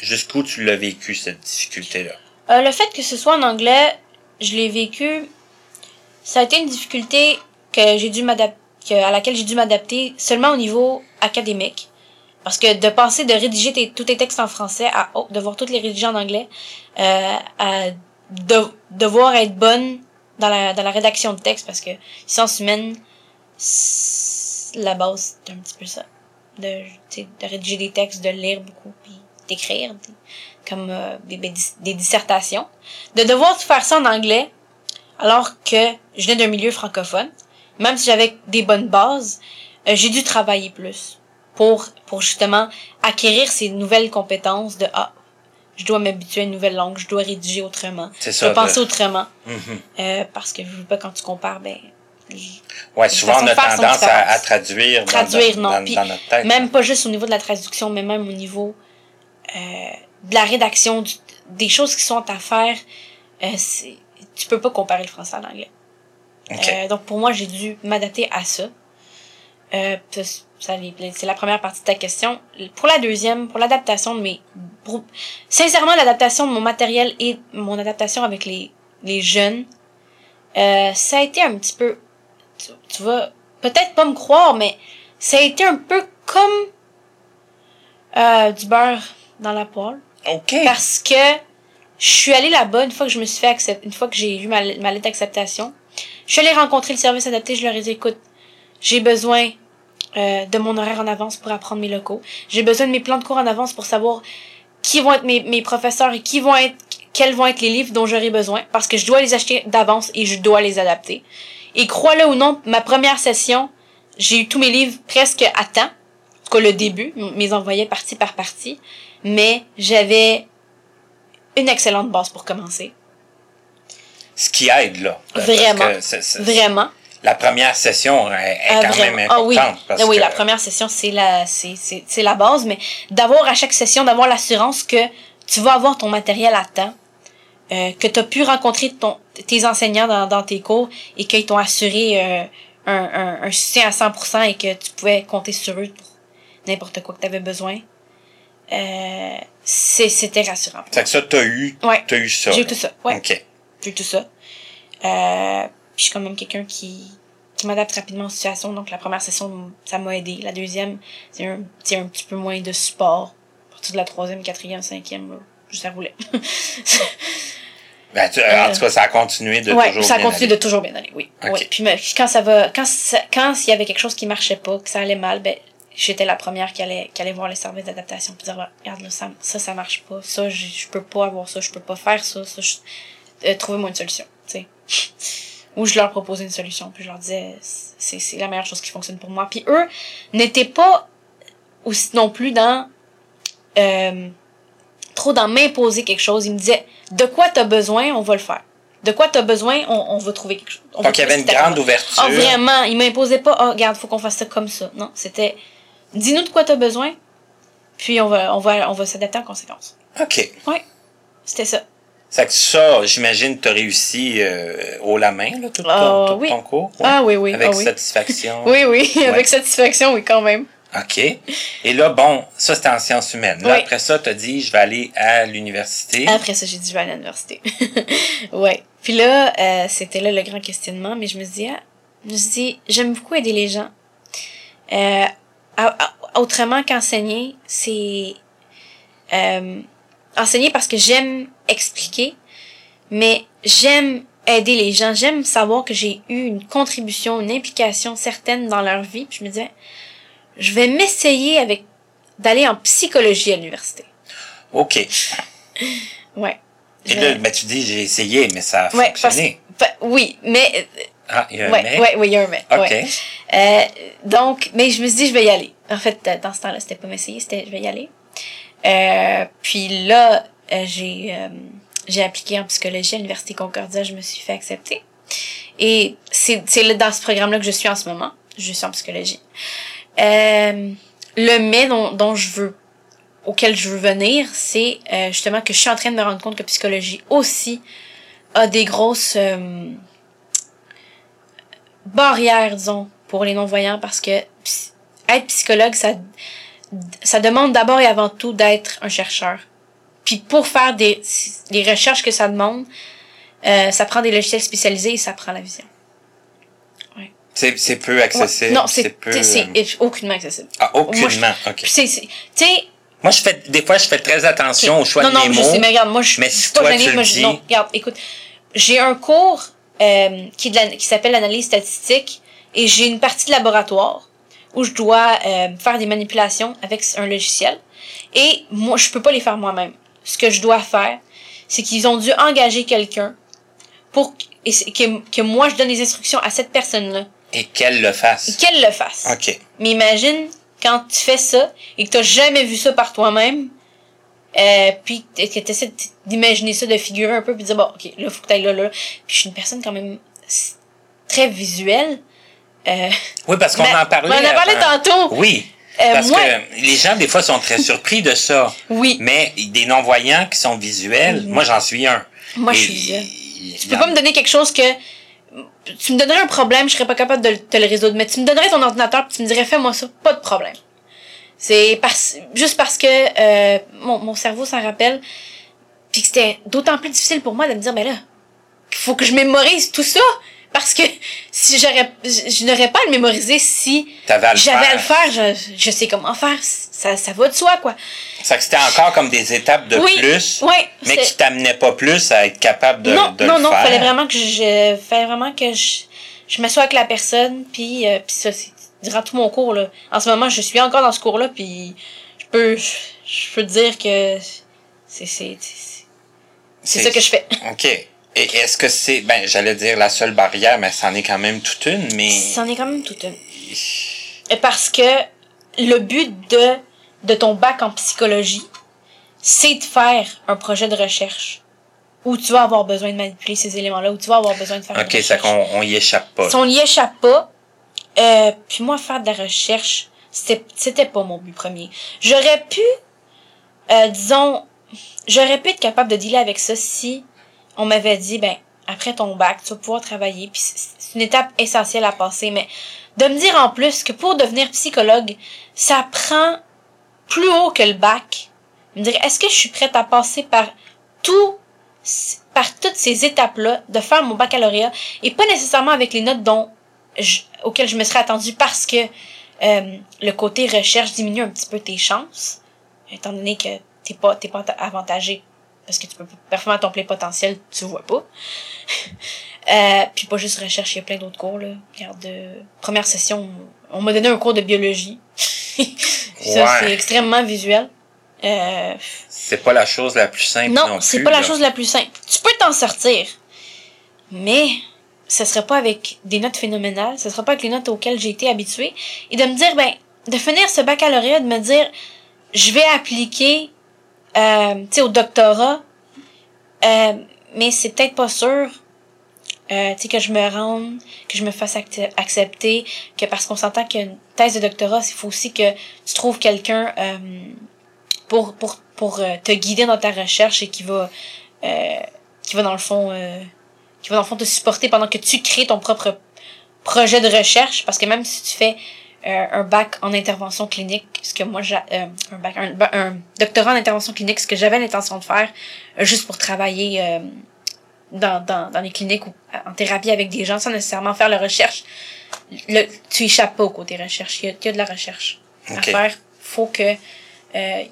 jusqu'où tu l'as vécu cette difficulté-là? Euh, le fait que ce soit en anglais, je l'ai vécu, ça a été une difficulté que j'ai dû m'adapter, à laquelle j'ai dû m'adapter seulement au niveau académique. Parce que de passer de rédiger tes, tous tes textes en français à oh, devoir toutes les rédiger en anglais, euh, à de, devoir être bonne dans la, dans la rédaction de texte, parce que sciences humaines, la base, c'est un petit peu ça. De, de rédiger des textes, de lire beaucoup, puis d'écrire, comme euh, des, des dissertations. De devoir faire ça en anglais, alors que je viens d'un milieu francophone, même si j'avais des bonnes bases, euh, j'ai dû travailler plus pour, pour justement acquérir ces nouvelles compétences de ah, je dois m'habituer à une nouvelle langue, je dois rédiger autrement, je dois penser autrement. Mm-hmm. euh, parce que je veux pas quand tu compares, ben. Ouais, souvent on a tendance à, à, traduire, traduire dans, non. Dans, dans, notre tête. Même pas juste au niveau de la traduction, mais même au niveau de la rédaction, des choses qui sont à faire. Euh, tu peux pas comparer le français à l'anglais. Okay. Euh, donc pour moi, j'ai dû m'adapter à ça. Euh, ça c'est la première partie de ta question. Pour la deuxième, pour l'adaptation de mes... pour- sincèrement, l'adaptation de mon matériel et mon adaptation avec les, les jeunes, euh, ça a été un petit peu... Tu, tu vas peut-être pas me croire, mais ça a été un peu comme euh, du beurre dans la poêle. OK. Parce que je suis allée là-bas une fois que je me suis fait accepter, une fois que j'ai eu ma, ma lettre d'acceptation. Je suis allée rencontrer le service adapté, je leur ai dit, écoute, j'ai besoin euh, de mon horaire en avance pour apprendre mes locaux. J'ai besoin de mes plans de cours en avance pour savoir qui vont être mes, mes professeurs et qui vont être, quels vont être les livres dont j'aurai besoin parce que je dois les acheter d'avance et je dois les adapter. Et crois-le ou non, ma première session, j'ai eu tous mes livres presque à temps. En tout cas, le début, mes envoyais partie par partie. Mais j'avais une excellente base pour commencer. Ce qui aide, là. Parce Vraiment. Vraiment. La première session est, est Ah, quand vraiment. même Ah oui, importante. parce Ah oui que- la première session, c'est la, c'est, la base, mais d'avoir à chaque session, d'avoir l'assurance que tu vas avoir ton matériel à temps, euh, que tu as pu rencontrer ton, tes enseignants dans, dans tes cours et qu'ils t'ont assuré euh, un, un, un soutien à 100% et que tu pouvais compter sur eux pour n'importe quoi que tu avais besoin. Euh, c'était rassurant. Fait que ça, t'as eu, Ouais. t'as eu ça. J'ai eu tout ça, ouais. OK. J'ai eu tout ça. Euh, puis je suis quand même quelqu'un qui, qui m'adapte rapidement aux situations. Donc la première session, ça m'a aidé. La deuxième, c'est un, un petit peu moins de support. À partir de la troisième, quatrième, cinquième, là, ça roulait. Ben, tu- Euh, en tout cas, ça a continué de ouais, toujours ça a bien continué aller. de toujours bien aller, oui. Ok. Ouais. Puis quand ça va, quand ça- quand il y avait quelque chose qui marchait pas, que ça allait mal, ben j'étais la première qui allait qui allait voir les services d'adaptation puis dire regarde là ça ça ça marche pas, ça je, je peux pas avoir ça, je peux pas faire ça, ça je- euh, trouvez-moi une solution, tu sais. Ou je leur proposais une solution puis je leur disais c'est c'est la meilleure chose qui fonctionne pour moi. Puis eux n'étaient pas aussi non plus dans euh, trop dans m'imposer quelque chose. Ils me disaient de quoi t'as besoin, on va le faire. De quoi t'as besoin, on, on va trouver quelque chose. On Donc, il y avait une grande affaire. ouverture. Ah, vraiment, ils m'imposaient pas, oh, regarde, faut qu'on fasse ça comme ça. Non, c'était, dis-nous de quoi t'as besoin, puis on va, on va, on va s'adapter en conséquence. OK. Ouais, c'était ça. Fait que ça, j'imagine, t'as réussi euh, haut la main, là, tout, ton- Ah, tout oui. ton cours. ouais? Ah oui, oui, Avec ah oui. satisfaction. Oui, oui, Ouais. avec satisfaction, oui, quand même. OK. Et là, bon, ça, c'était en sciences humaines. Là, Oui. après ça, t'as dit, je vais aller à l'université. Après ça, j'ai dit, je vais aller à l'université. ouais. Puis là, euh, c'était là le grand questionnement, mais je me dis, ah, je me suis dit, j'aime beaucoup aider les gens. Autrement qu'enseigner, c'est euh, enseigner parce que j'aime expliquer, mais j'aime aider les gens. J'aime savoir que j'ai eu une contribution, une implication certaine dans leur vie. Puis je me disais, je vais m'essayer avec d'aller en psychologie à l'université. OK. Ouais. Et là, ben, tu dis, j'ai essayé, mais ça a Ouais, parce, fonctionné. fa- oui, mais Ah, il y a un ouais, mais. ouais, oui, il y a un mais. OK. ouais. Euh, donc, mais je me suis dit, je vais y aller. En fait, euh, dans ce temps-là, c'était pas m'essayer, c'était je vais y aller. Euh, puis là, euh, j'ai euh, j'ai appliqué en psychologie à l'Université Concordia, je me suis fait accepter. Et c'est dans ce programme-là que je suis en ce moment. Je suis en psychologie. Euh, le mais dont, dont je veux auquel je veux venir, c'est euh, justement que je suis en train de me rendre compte que psychologie aussi a des grosses euh, barrières, disons, pour les non-voyants parce que être psychologue, ça, ça demande d'abord et avant tout d'être un chercheur. Puis pour faire des, les recherches que ça demande, euh, ça prend des logiciels spécialisés et ça prend la vision. C'est c'est peu accessible. Ouais. Non, c'est peu. euh, aucunement accessible. Ah, Moi, je- aucunement. OK. C'est, c'est- tu sais, Moi, je fais, des fois, je fais très attention au choix non, de non, mes je mots. sais, mais regarde, moi, je Mais je suis pas toi, gênée, moi, je- dis- non, regarde, écoute, j'ai un cours euh, qui, qui s'appelle l'analyse statistique et j'ai une partie de laboratoire où je dois euh, faire des manipulations avec un logiciel et moi, je peux pas les faire moi-même. Ce que je dois faire, c'est qu'ils ont dû engager quelqu'un pour et que, que moi, je donne des instructions à cette personne-là Et qu'elle le et fasse. qu'elle le fasse. OK. Mais imagine quand tu fais ça et que t'as jamais vu ça par toi-même, euh, puis que tu essaies d'imaginer ça, de figurer un peu, puis de dire, bon, ok, là, faut que t'ailles là, là. Puis je suis une personne quand même très visuelle. Euh, Oui, parce qu'on en parlait. on en parlait avant. tantôt. Oui. Euh, Parce moi- que les gens, des fois, sont très surpris de ça. Oui. Mais des non-voyants qui sont visuels, moi, j'en suis un. Moi, je suis visuelle. il- Tu peux pas me donner quelque chose que tu me donnerais un problème, je serais pas capable de te le résoudre. Mais tu me donnerais ton ordinateur, puis tu me dirais, fais-moi ça, pas de problème. C'est parce, juste parce que euh, mon, mon cerveau s'en rappelle, puis que c'était d'autant plus difficile pour moi de me dire, ben là, il faut que je mémorise tout ça. Parce que si j'aurais, je, je n'aurais pas à le mémoriser si j'avais à le faire. Je, je sais comment faire. Ça, ça va de soi, quoi. Ça que c'était encore comme des étapes de oui, plus, ouais, mais qui t'amenaient pas plus à être capable de, non, de non, le non, faire. fallait vraiment que je, fallait vraiment que je, je m'assoie avec la personne, puis, euh, puis ça, c'est durant tout mon cours là. En ce moment, je suis encore dans ce cours-là, puis je peux, je, peux te dire que c'est, c'est, c'est, c'est ça que je fais. OK. Et est-ce que c'est, ben, j'allais dire la seule barrière, mais c'en est quand même toute une, mais. C'en est quand même toute une. Et Parce que le but de, de ton bac en psychologie, c'est de faire un projet de recherche où tu vas avoir besoin de manipuler ces éléments-là, où tu vas avoir besoin de faire OK, ça recherche. qu'on on y échappe pas. Si on n'y échappe pas, euh, puis moi, faire de la recherche, c'était, pas mon but premier. J'aurais pu, euh, disons, j'aurais pu être capable de dealer avec ça si on m'avait dit, ben, après ton bac, tu vas pouvoir travailler, puis c'est c'est une étape essentielle à passer, mais de me dire en plus que pour devenir psychologue, ça prend plus haut que le bac. Me dire, est-ce que je suis prête à passer par tout, par toutes ces étapes-là, de faire mon baccalauréat, et pas nécessairement avec les notes dont je, auxquelles je me serais attendue parce que euh, le côté recherche diminue un petit peu tes chances, étant donné que t'es pas, t'es pas avantagé parce que tu peux performer à ton plein potentiel, tu vois pas. euh, puis pas juste recherche, il y a plein d'autres cours, là. Regarde, euh, première session, on m'a donné un cours de biologie. ça, Ouais. c'est extrêmement visuel. Euh, C'est pas la chose la plus simple non, non, c'est pas la chose la plus simple. Tu peux t'en sortir, mais ce serait pas avec des notes phénoménales, ce sera pas avec les notes auxquelles j'ai été habituée. Et de me dire, ben, de finir ce baccalauréat, de me dire, je vais appliquer, euh, tu sais, au doctorat, euh, mais c'est peut-être pas sûr. Euh, tu sais, que je me rende, que je me fasse accepter, que parce qu'on s'entend qu'une thèse de doctorat, il faut aussi que tu trouves quelqu'un euh, pour, pour, pour euh, te guider dans ta recherche et qui va, qui va dans le fond, qui va dans le fond te supporter pendant que tu crées ton propre projet de recherche. Parce que même si tu fais euh, un bac en intervention clinique, ce que moi, j'ai, euh, un bac, un, un doctorat en intervention clinique, ce que j'avais l'intention de faire, euh, juste pour travailler euh, dans, dans, dans les cliniques ou en thérapie avec des gens sans nécessairement faire la recherche, le, tu échappes pas au côté recherche. Il y a, il y a de la recherche à faire. Faut que euh,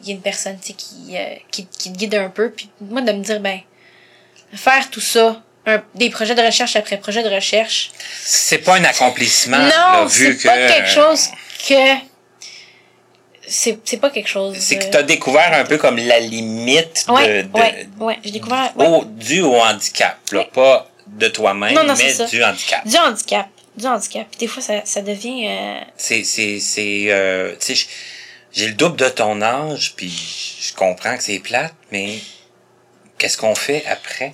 il y ait une personne qui, euh, qui, qui te guide un peu. Puis moi, de me dire, ben, faire tout ça, un, des projets de recherche après projet de recherche, C'est pas un accomplissement, non, c'est que. pas quelque chose que... C'est c'est pas quelque chose... C'est que tu as découvert un peu comme la limite Ouais, de, de- ouais, ouais. J'ai découvert... ouais. au, dû au handicap, là, Ouais. pas de toi-même, Non, non, mais ça. du handicap. Du handicap. Du handicap. Puis des fois, ça, ça devient... euh, C'est, c'est, c'est, euh, tu sais, j'ai le double de ton âge, puis je comprends que c'est plate, mais qu'est-ce qu'on fait après?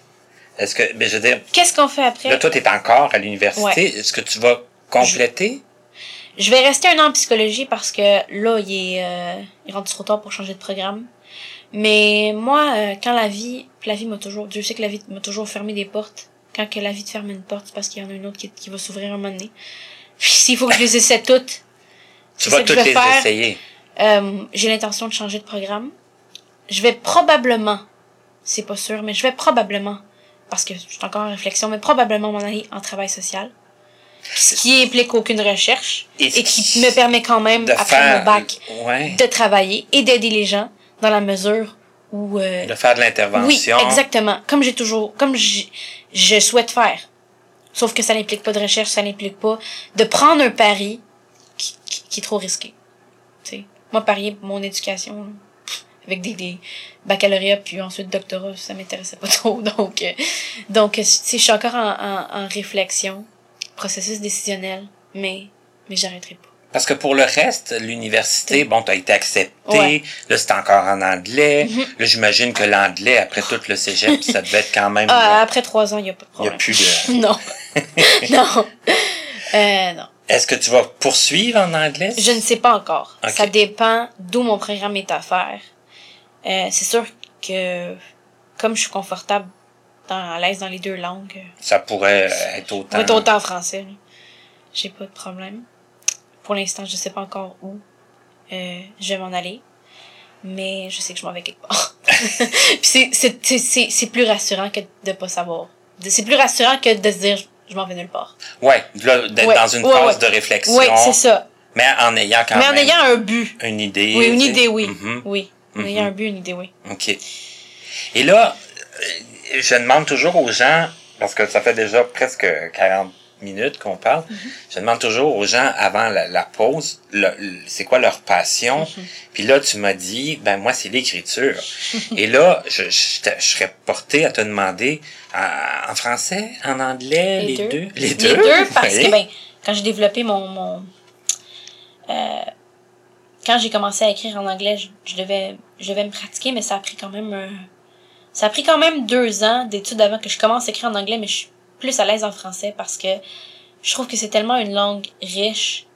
Est-ce que, ben, je veux dire, Qu'est-ce qu'on fait après? là, toi, t'es encore à l'université. Ouais. Est-ce que tu vas compléter? Je vais rester un an en psychologie parce que là, il est, euh, il rendu trop tard pour changer de programme. Mais moi, euh, quand la vie, la vie m'a toujours, Dieu sait que la vie m'a toujours fermé des portes. Quand que la vie te ferme une porte, c'est parce qu'il y en a une autre qui, qui va s'ouvrir un moment donné. S'il faut que je les essaie toutes, Tu vas toutes vais les faire. essayer. Euh, j'ai l'intention de changer de programme. Je vais probablement, c'est pas sûr, mais je vais probablement, parce que je suis encore en réflexion, mais probablement m'en aller en travail social. Ce qui implique aucune recherche Et qui me permet quand même, après faire, mon bac, ouais, de travailler et d'aider les gens dans la mesure où... euh, de faire de l'intervention. oui, exactement. Comme j'ai toujours, comme je souhaite faire. Sauf que ça n'implique pas de recherche, ça n'implique pas de prendre un pari qui, qui- qui est trop risqué. Tu sais, moi parier pour mon éducation là, avec des, des baccalauréats puis ensuite doctorat, ça m'intéressait pas trop. Donc, euh, donc, euh, je suis encore en, en, en réflexion, processus décisionnel, mais mais j'arrêterai pas. Parce que pour le reste, l'université, bon, t'as été accepté. Ouais. Là, c'est encore en anglais. Mhm. Là, j'imagine que l'anglais, après tout le cégep, ça devait être quand même... Ah, après trois ans, il y a pas de Il y a plus de... Non, non, euh, non. Est-ce que tu vas poursuivre en anglais? Je ne sais pas encore. Ça dépend d'où mon programme est à faire. Euh, c'est sûr que comme je suis confortable autant à l'aise dans les deux langues. Ça pourrait être autant. être autant en français. J'ai pas de problème. Pour l'instant, je sais pas encore où euh, je vais m'en aller. Mais je sais que je m'en vais quelque part. Puis c'est- c'est- c'est c'est- c'est plus rassurant que de pas savoir. C'est plus rassurant que de se dire je m'en vais nulle part. Ouais, là, d'être Ouais, dans une ouais, phase ouais. de réflexion. Oui, c'est ça. Mais en ayant quand Mais en même ayant un but. une idée. Oui, une tu sais. idée, oui. Oui. En Mhm. ayant un but, une idée, oui. OK. Et là, je demande toujours aux gens, parce que ça fait déjà presque 40 minutes qu'on parle, Mhm. je demande toujours aux gens avant la, la pause, c'est quoi leur passion? Mhm. Puis là, tu m'as dit, ben moi, c'est l'écriture. Et là, je, je, je serais porté à te demander en, en français, en anglais, les, deux. Les deux? parce Oui. que, ben, quand j'ai développé mon. mon euh, quand j'ai commencé à écrire en anglais, je, je devais, je devais me pratiquer, mais ça a pris quand même. ça a pris quand même deux ans d'études avant que je commence à écrire en anglais, mais je suis plus à l'aise en français parce que je trouve que c'est tellement une langue riche.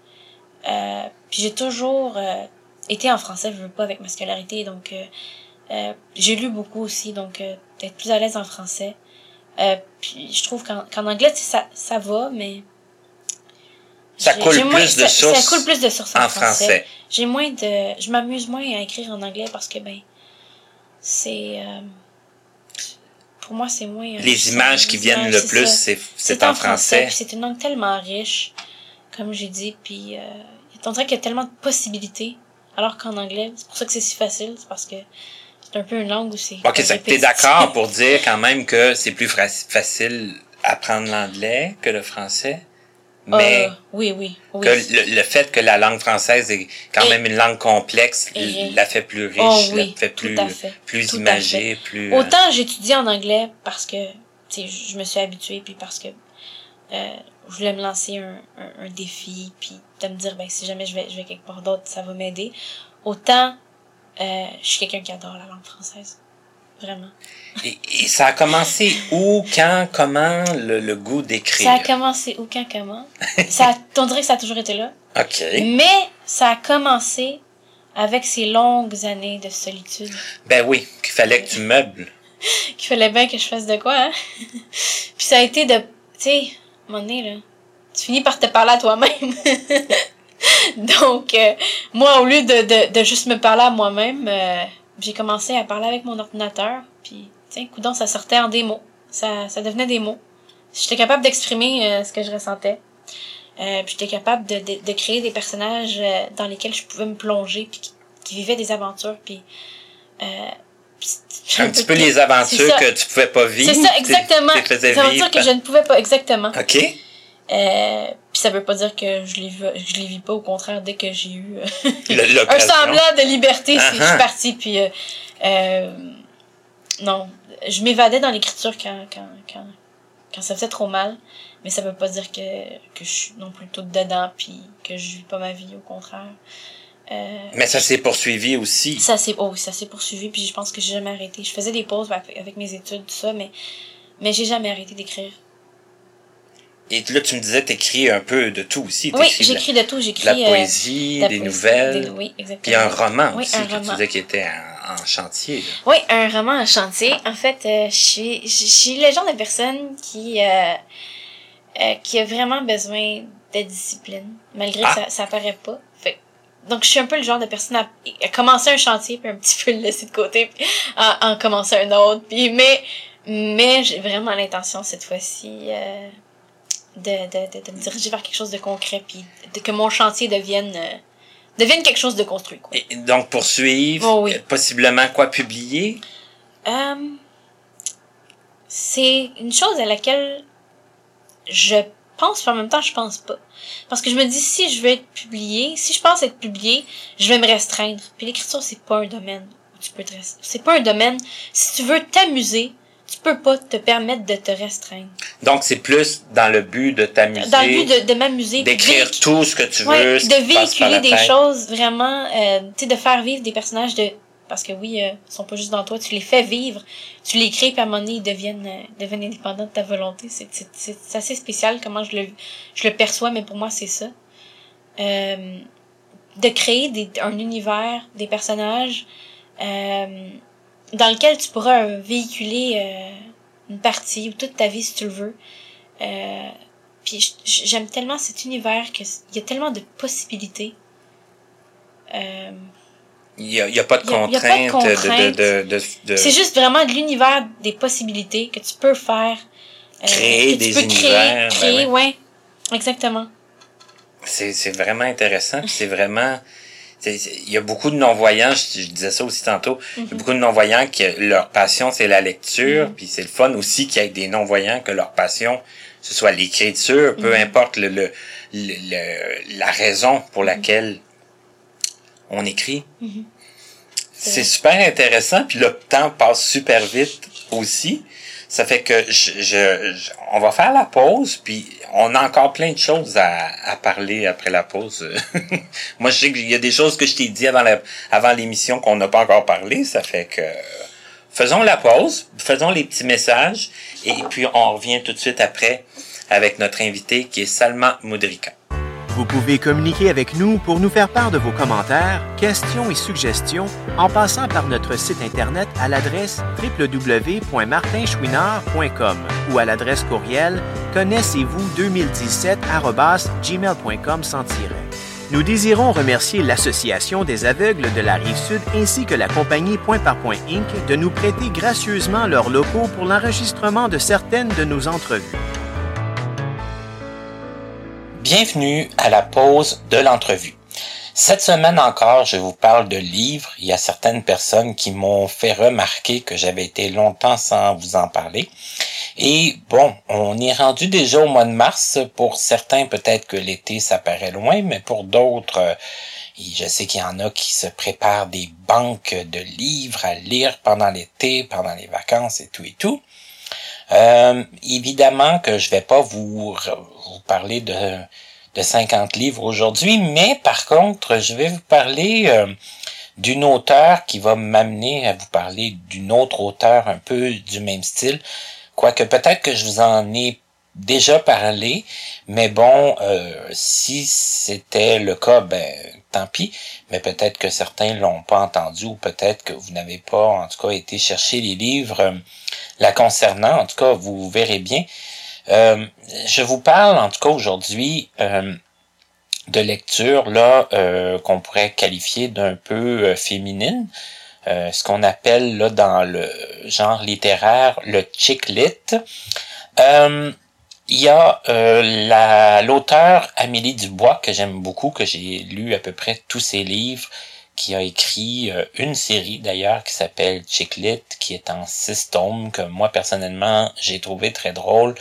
Euh, puis j'ai toujours euh, été en français, je veux pas, avec ma scolarité, donc euh, j'ai lu beaucoup aussi, donc d'être plus à l'aise en français. Puis je trouve qu'en anglais, ça, ça va, mais... Ça coule moins- plus de ça- sources Ça coule plus de sources en, en français. J'ai moins de... Je m'amuse moins à écrire en anglais parce que, ben, c'est... euh, pour moi, c'est moins... Les images qui viennent le plus, c'est en français. puis c'est une langue tellement riche, comme j'ai dit, puis euh, on dirait qu'il y a tellement de possibilités, alors qu'en anglais, c'est pour ça que c'est si facile, c'est parce que c'est un peu une langue où c'est... Ok, t'es d'accord pour dire quand même que c'est plus facile apprendre l'anglais que le français, mais Euh, oui, oui, oui. que le, le fait que la langue française est quand Et- même une langue complexe Et- la fait plus riche, Oh la fait plus fait, plus tout imagée, plus. euh, Autant j'étudie en anglais parce que tu sais, je me suis habituée, puis parce que euh, je voulais me lancer un, un, un défi, puis de me dire, ben, si jamais je vais, je vais quelque part d'autre, ça va m'aider. Autant, euh, je suis quelqu'un qui adore la langue française. Vraiment. et, et ça a commencé où, quand, comment le, le goût d'écrire? Ça a commencé où, quand, comment? ça, a- on dirait que ça a toujours été là. Ok. Mais ça a commencé avec ces longues années de solitude. Ben oui, qu'il fallait que tu meubles. qu'il fallait bien que je fasse de quoi, hein? Puis ça a été de, tu sais, à un moment donné, là, tu finis par te parler à toi-même. Donc, euh, moi, au lieu de, de, de juste me parler à moi-même, euh, j'ai commencé à parler avec mon ordinateur. Puis, tiens, coudon, ça sortait en des mots. Ça, ça devenait des mots. J'étais capable d'exprimer euh, ce que je ressentais. Euh, puis j'étais capable de, de, de créer des personnages euh, dans lesquels je pouvais me plonger, puis qui, qui vivaient des aventures, puis... Euh, Un petit peu les aventures que tu pouvais pas vivre. C'est ça, exactement. les dire que je ne pouvais pas, exactement. Ok. Euh, ça veut pas dire que je les, je les vis pas, au contraire, dès que j'ai eu euh, un semblant de liberté, je Uh-huh. suis partie, puis euh, euh, non, je m'évadais dans l'écriture quand, quand, quand, quand ça faisait trop mal, mais ça veut pas dire que, que je suis non plus toute dedans, puis que je vis pas ma vie, au contraire. Euh, Mais ça s'est poursuivi aussi. ça s'est oh, oui, ça s'est poursuivi puis je pense que j'ai jamais arrêté. Je faisais des pauses avec avec mes études tout ça mais mais j'ai jamais arrêté d'écrire. Et là, tu me disais, t'écris un peu de tout aussi. Oui, de j'écris de tout, de j'écris la euh, poésie, de la des poésie, nouvelles, des- oui, exactement. puis un roman Oui, aussi un que tu roman. disais qui était en, en chantier. là. Oui, un roman en chantier. En fait, euh, je suis je suis le genre de personne qui euh, euh, qui a vraiment besoin de discipline malgré Ah. que ça ça paraît pas. Fait donc je suis un peu le genre de personne à, à commencer un chantier puis un petit peu le laisser de côté puis en, en commencer un autre puis mais mais j'ai vraiment l'intention cette fois-ci euh, de, de, de, de me diriger vers quelque chose de concret puis de, que mon chantier devienne euh, devienne quelque chose de construit quoi. Et donc, poursuivre, Oh oui. euh, possiblement quoi publier? Euh, c'est une chose à laquelle je pense, puis en même temps, je pense pas. Parce que je me dis, si je veux être publié, si je pense être publié, je vais me restreindre. Puis l'écriture, c'est pas un domaine où tu peux te restreindre. C'est pas un domaine. Si tu veux t'amuser, peux pas te permettre de te restreindre. Donc, c'est plus dans le but de t'amuser, Dans le but de, de m'amuser. d'écrire tout ce que tu veux, Ouais, ce de véhiculer des tête. choses vraiment, euh, tu sais, de faire vivre des personnages de, parce que oui, euh, ils sont pas juste dans toi, tu les fais vivre, tu les crées, puis à un moment donné, ils deviennent, euh, deviennent indépendants de ta volonté. C'est, c'est, c'est, c'est assez spécial comment je le, je le perçois, mais pour moi, c'est ça. Euh, de créer des, un univers, des personnages, euh, dans lequel tu pourras véhiculer, euh, une partie ou toute ta vie si tu le veux. Euh, puis j'aime tellement cet univers qu'il y a tellement de possibilités. Euh, il n'y a, y a, pas de contraintes. De, de, de, C'est juste vraiment de l'univers des possibilités que tu peux faire. Euh, créer des univers. Créer, créer ben ouais. Exactement. C'est vraiment intéressant. C'est vraiment il y a beaucoup de non-voyants, je, disais ça aussi tantôt, il y a mhm. beaucoup de non-voyants que leur passion c'est la lecture, mhm. puis c'est le fun aussi qu'il y ait des non-voyants que leur passion ce soit l'écriture, peu mhm. importe le, le, la raison pour laquelle on écrit. C'est super intéressant, puis le temps passe super vite aussi. Ça fait que je, je, on va faire la pause, puis on a encore plein de choses à, à parler après la pause. Moi, je sais qu'il y a des choses que je t'ai dit avant la, avant l'émission qu'on n'a pas encore parlé. Ça fait que faisons la pause, faisons les petits messages, et puis on revient tout de suite après avec notre invité qui est Salma Moudrika. Vous pouvez communiquer avec nous pour nous faire part de vos commentaires, questions et suggestions en passant par notre site Internet à l'adresse www.martinchouinard.com ou à l'adresse courriel connaissez-vous 2017 gmail.com sans. Nous désirons remercier l'Association des aveugles de la Rive-Sud ainsi que la compagnie Point par Point Inc. de nous prêter gracieusement leurs locaux pour l'enregistrement de certaines de nos entrevues. Bienvenue à la pause de l'entrevue. Cette semaine encore, je vous parle de livres. Il y a certaines personnes qui m'ont fait remarquer que j'avais été longtemps sans vous en parler. Et bon, on est rendu déjà au mois de mars. Pour certains, peut-être que l'été, ça paraît loin, mais pour d'autres, euh, je sais qu'il y en a qui se préparent des banques de livres à lire pendant l'été, pendant les vacances et tout et tout. Euh, évidemment que je vais pas vous, vous parler de, de 50 livres aujourd'hui, mais par contre, je vais vous parler euh, d'une auteure qui va m'amener à vous parler d'une autre auteure un peu du même style. Quoique peut-être que je vous en ai déjà parlé, mais bon, euh, si c'était le cas, ben tant pis. Mais peut-être que certains l'ont pas entendu ou peut-être que vous n'avez pas, en tout cas, été chercher les livres la concernant. En tout cas, vous verrez bien. Euh, je vous parle, en tout cas aujourd'hui, de lecture là qu'on pourrait qualifier d'un peu féminine. ce qu'on appelle là dans le genre littéraire le chick lit. Euh, il y a euh, l'auteur Amélie Dubois, que j'aime beaucoup, que j'ai lu à peu près tous ses livres, qui a écrit euh, une série d'ailleurs qui s'appelle Chicklit, qui est en six tomes, que moi personnellement j'ai trouvé très drôle.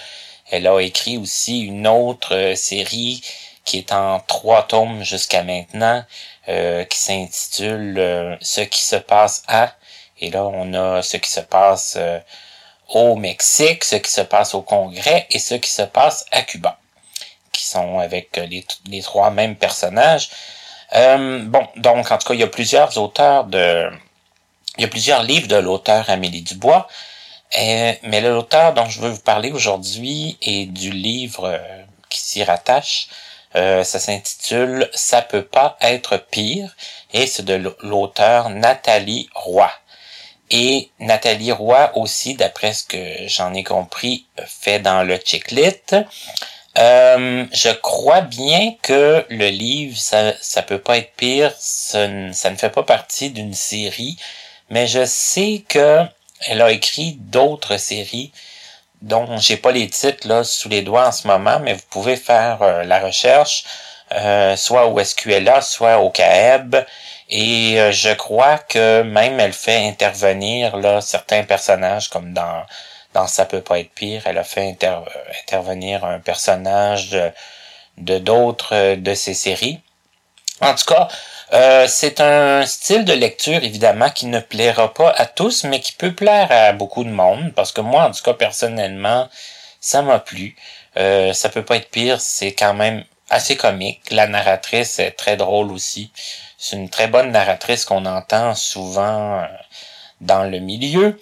Elle a écrit aussi une autre euh, série qui est en trois tomes jusqu'à maintenant, qui s'intitule Ce qui se passe à. Et là, on a ce qui se passe au Mexique, ce qui se passe au Congrès et ce qui se passe à Cuba, qui sont avec les trois mêmes personnages. Euh, bon, donc en tout cas, il y a plusieurs auteurs de... Il y a plusieurs livres de l'auteur Amélie Dubois, euh, mais l'auteur dont je veux vous parler aujourd'hui est du livre euh, qui s'y rattache. ça s'intitule Ça peut pas être pire et c'est de l'auteur Nathalie Roy. Et Nathalie Roy aussi, d'après ce que j'en ai compris, fait dans le checklit. Euh, je crois bien que le livre, ça, ça peut pas être pire, ça, ne fait pas partie d'une série, mais je sais que elle a écrit d'autres séries dont j'ai pas les titres là sous les doigts en ce moment, mais vous pouvez faire euh, la recherche, euh, soit au SQLA, soit au CAEB. Et euh, je crois que même elle fait intervenir là certains personnages comme dans dans ça peut pas être pire. Elle a fait intervenir un personnage de d'autres euh, de, ses séries. En tout cas, euh, c'est un style de lecture évidemment qui ne plaira pas à tous, mais qui peut plaire à beaucoup de monde parce que moi, en tout cas personnellement, ça m'a plu. Euh, ça peut pas être pire. C'est quand même assez comique. La narratrice est très drôle aussi. C'est une très bonne narratrice qu'on entend souvent euh, dans le milieu.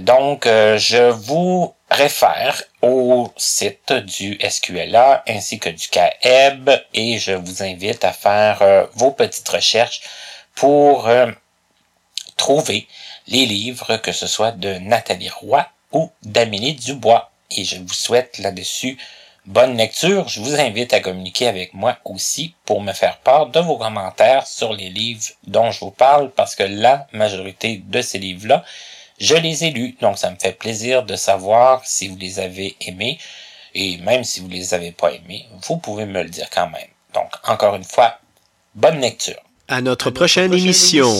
Donc, euh, je vous réfère au site du SQLA ainsi que du CAEB et je vous invite à faire euh, vos petites recherches pour trouver les livres, que ce soit de Nathalie Roy ou d'Amélie Dubois. Et je vous souhaite là-dessus bonne lecture. Je vous invite à communiquer avec moi aussi pour me faire part de vos commentaires sur les livres dont je vous parle parce que la majorité de ces livres-là, je les ai lus. Donc ça me fait plaisir de savoir si vous les avez aimés. Et même si vous les avez pas aimés, vous pouvez me le dire quand même. Donc, encore une fois, bonne lecture. À notre, prochaine, émission,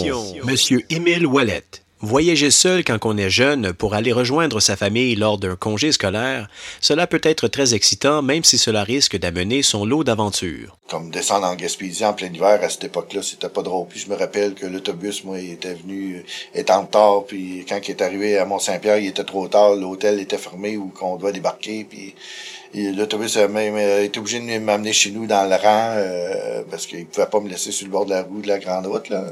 Monsieur Émile Wallet. Voyager seul quand on est jeune pour aller rejoindre sa famille lors d'un congé scolaire, cela peut être très excitant même si cela risque d'amener son lot d'aventures. Comme descendre en Gaspésie en plein hiver à cette époque-là, c'était pas drôle. Puis je me rappelle que l'autobus, moi, il était venu étant tard, puis quand il est arrivé à Mont-Saint-Pierre, il était trop tard, l'hôtel était fermé ou qu'on doit débarquer, puis l'autobus a même été obligé de m'amener chez nous dans le rang euh, parce qu'il pouvait pas me laisser sur le bord de la route de la grande route là.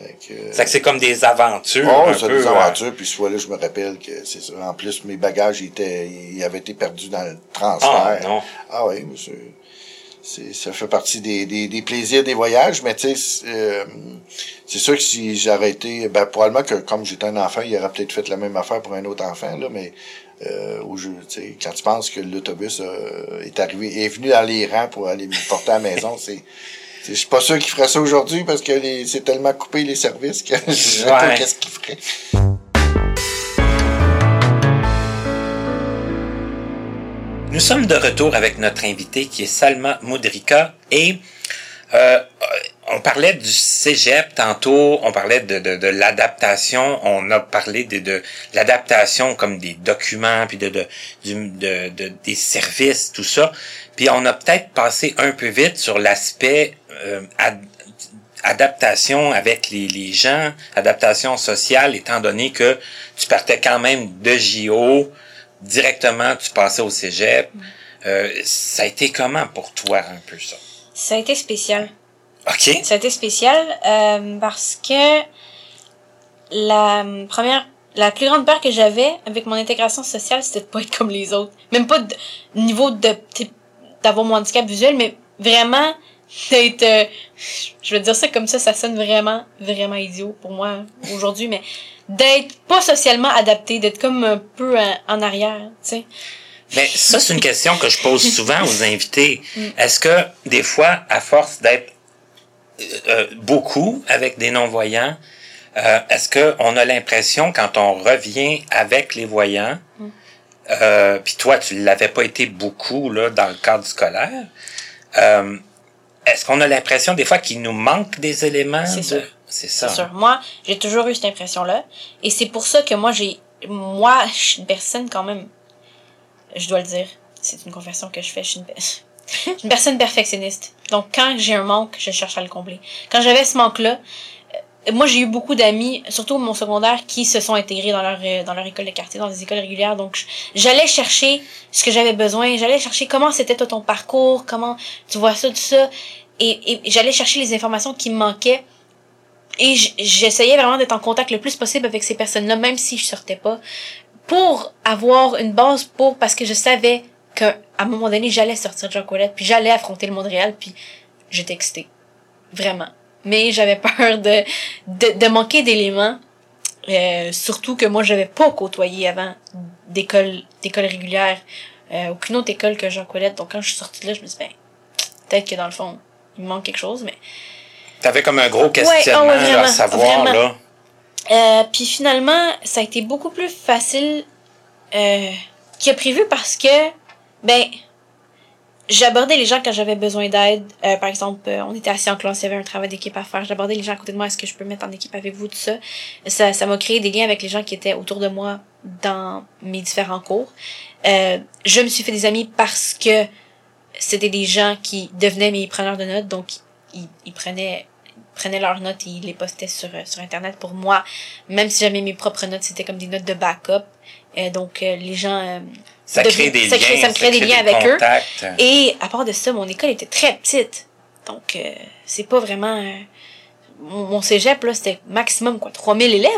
Ah c'est que c'est comme des aventures. Oh, c'est des aventures. Puis ce fois-là, je me rappelle que c'est ça. En plus, mes bagages étaient, ils avaient été perdus dans le transfert. Ah, non. Ah oui, monsieur. C'est, ça fait partie des, des, des, plaisirs des voyages, mais tu sais, euh, c'est sûr que si j'aurais été, ben probablement que comme j'étais un enfant, il aurait peut-être fait la même affaire pour un autre enfant, là, mais euh, au jeu, quand tu penses que l'autobus euh, est arrivé, est venu dans les rangs pour aller me porter à la maison, c'est je suis pas sûr qu'il ferait ça aujourd'hui parce que c'est tellement coupé les services que je sais pas qu'est-ce qu'il ferait. Nous sommes de retour avec notre invité qui est Salma Moudrika et euh, on parlait du cégep tantôt, on parlait de, de, de l'adaptation, on a parlé de, de l'adaptation comme des documents, puis de, de, de, de, des services, tout ça. Puis on a peut-être passé un peu vite sur l'aspect euh, adaptation avec les, les gens, adaptation sociale, étant donné que tu partais quand même de JO, directement tu passais au cégep. Euh, ça a été comment pour toi un peu ça? Ça a été spécial. OK. Ça a été spécial euh, parce que la première la plus grande peur que j'avais avec mon intégration sociale, c'était de pas être comme les autres. Même pas de niveau de d'avoir mon handicap visuel, mais vraiment d'être euh, je veux dire ça comme ça ça sonne vraiment vraiment idiot pour moi aujourd'hui mais d'être pas socialement adapté d'être comme un peu en, arrière tu sais mais ça c'est une question que je pose souvent aux invités mm. est-ce que des fois à force d'être euh, euh, beaucoup avec des non voyants est-ce que on a l'impression quand on revient avec les voyants mm. Euh, puis toi, tu l'avais pas été beaucoup là dans le cadre scolaire. Euh, Est-ce qu'on a l'impression des fois qu'il nous manque des éléments C'est sûr. C'est ça. C'est sûr. Moi, j'ai toujours eu cette impression-là, et c'est pour ça que moi, j'ai, moi, je suis une personne quand même. Je dois le dire. C'est une confession que je fais. Je suis une, une personne perfectionniste. Donc, quand j'ai un manque, je cherche à le combler. Quand j'avais ce manque-là, moi j'ai eu beaucoup d'amis surtout mon secondaire qui se sont intégrés dans leur euh, dans leur école de quartier dans des écoles régulières donc j'allais chercher ce que j'avais besoin j'allais chercher comment c'était toi ton parcours comment tu vois ça tout ça et, et j'allais chercher les informations qui me manquaient et j'essayais vraiment d'être en contact le plus possible avec ces personnes là même si je sortais pas pour avoir une base pour parce que je savais qu'à un moment donné j'allais sortir de Jean puis j'allais affronter le monde réel puis j'étais excitée vraiment mais j'avais peur de, de, de manquer d'éléments. Euh, surtout que moi, j'avais pas côtoyé avant d'école d'école régulière, euh, aucune autre école que Jean Colette. Donc quand je suis sortie de là, je me suis dit, ben, peut-être que dans le fond, il me manque quelque chose, mais... T'avais comme un gros questionnement ouais, à savoir, là. Euh, puis finalement, ça a été beaucoup plus facile euh, a prévu parce que, ben, j'abordais les gens quand j'avais besoin d'aide. Euh, par exemple, on était assis en classe, il y avait un travail d'équipe à faire. J'abordais les gens à côté de moi. Est-ce que je peux mettre en équipe avec vous, tout ça. Ça, ça m'a créé des liens avec les gens qui étaient autour de moi dans mes différents cours. Je me suis fait des amis parce que c'était des gens qui devenaient mes preneurs de notes. Donc, ils, ils prenaient prenaient leurs notes et ils les postaient sur, sur Internet pour moi. Même si j'avais mes propres notes, c'était comme des notes de backup. donc, les gens ça crée des liens. ça me crée des liens avec eux. Et à part de ça, mon école était très petite. Donc, euh, c'est pas vraiment... Euh, mon, cégep, là, c'était maximum, quoi, 3000 élèves.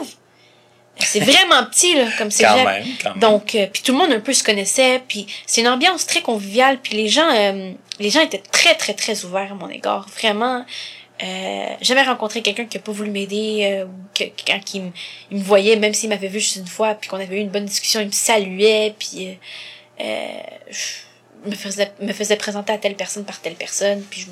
C'est vraiment petit, là, comme cégep. Quand même, quand même. Donc, euh, puis tout le monde un peu se connaissait. Puis c'est une ambiance très conviviale. Puis les gens, les gens étaient très, très, très ouverts à mon égard. Vraiment. euh, jamais rencontré quelqu'un qui a pas voulu m'aider euh, ou que quand il, il, me voyait même s'il m'avait vu juste une fois puis qu'on avait eu une bonne discussion il me saluait puis euh, euh me faisait me faisait présenter à telle personne par telle personne puis je,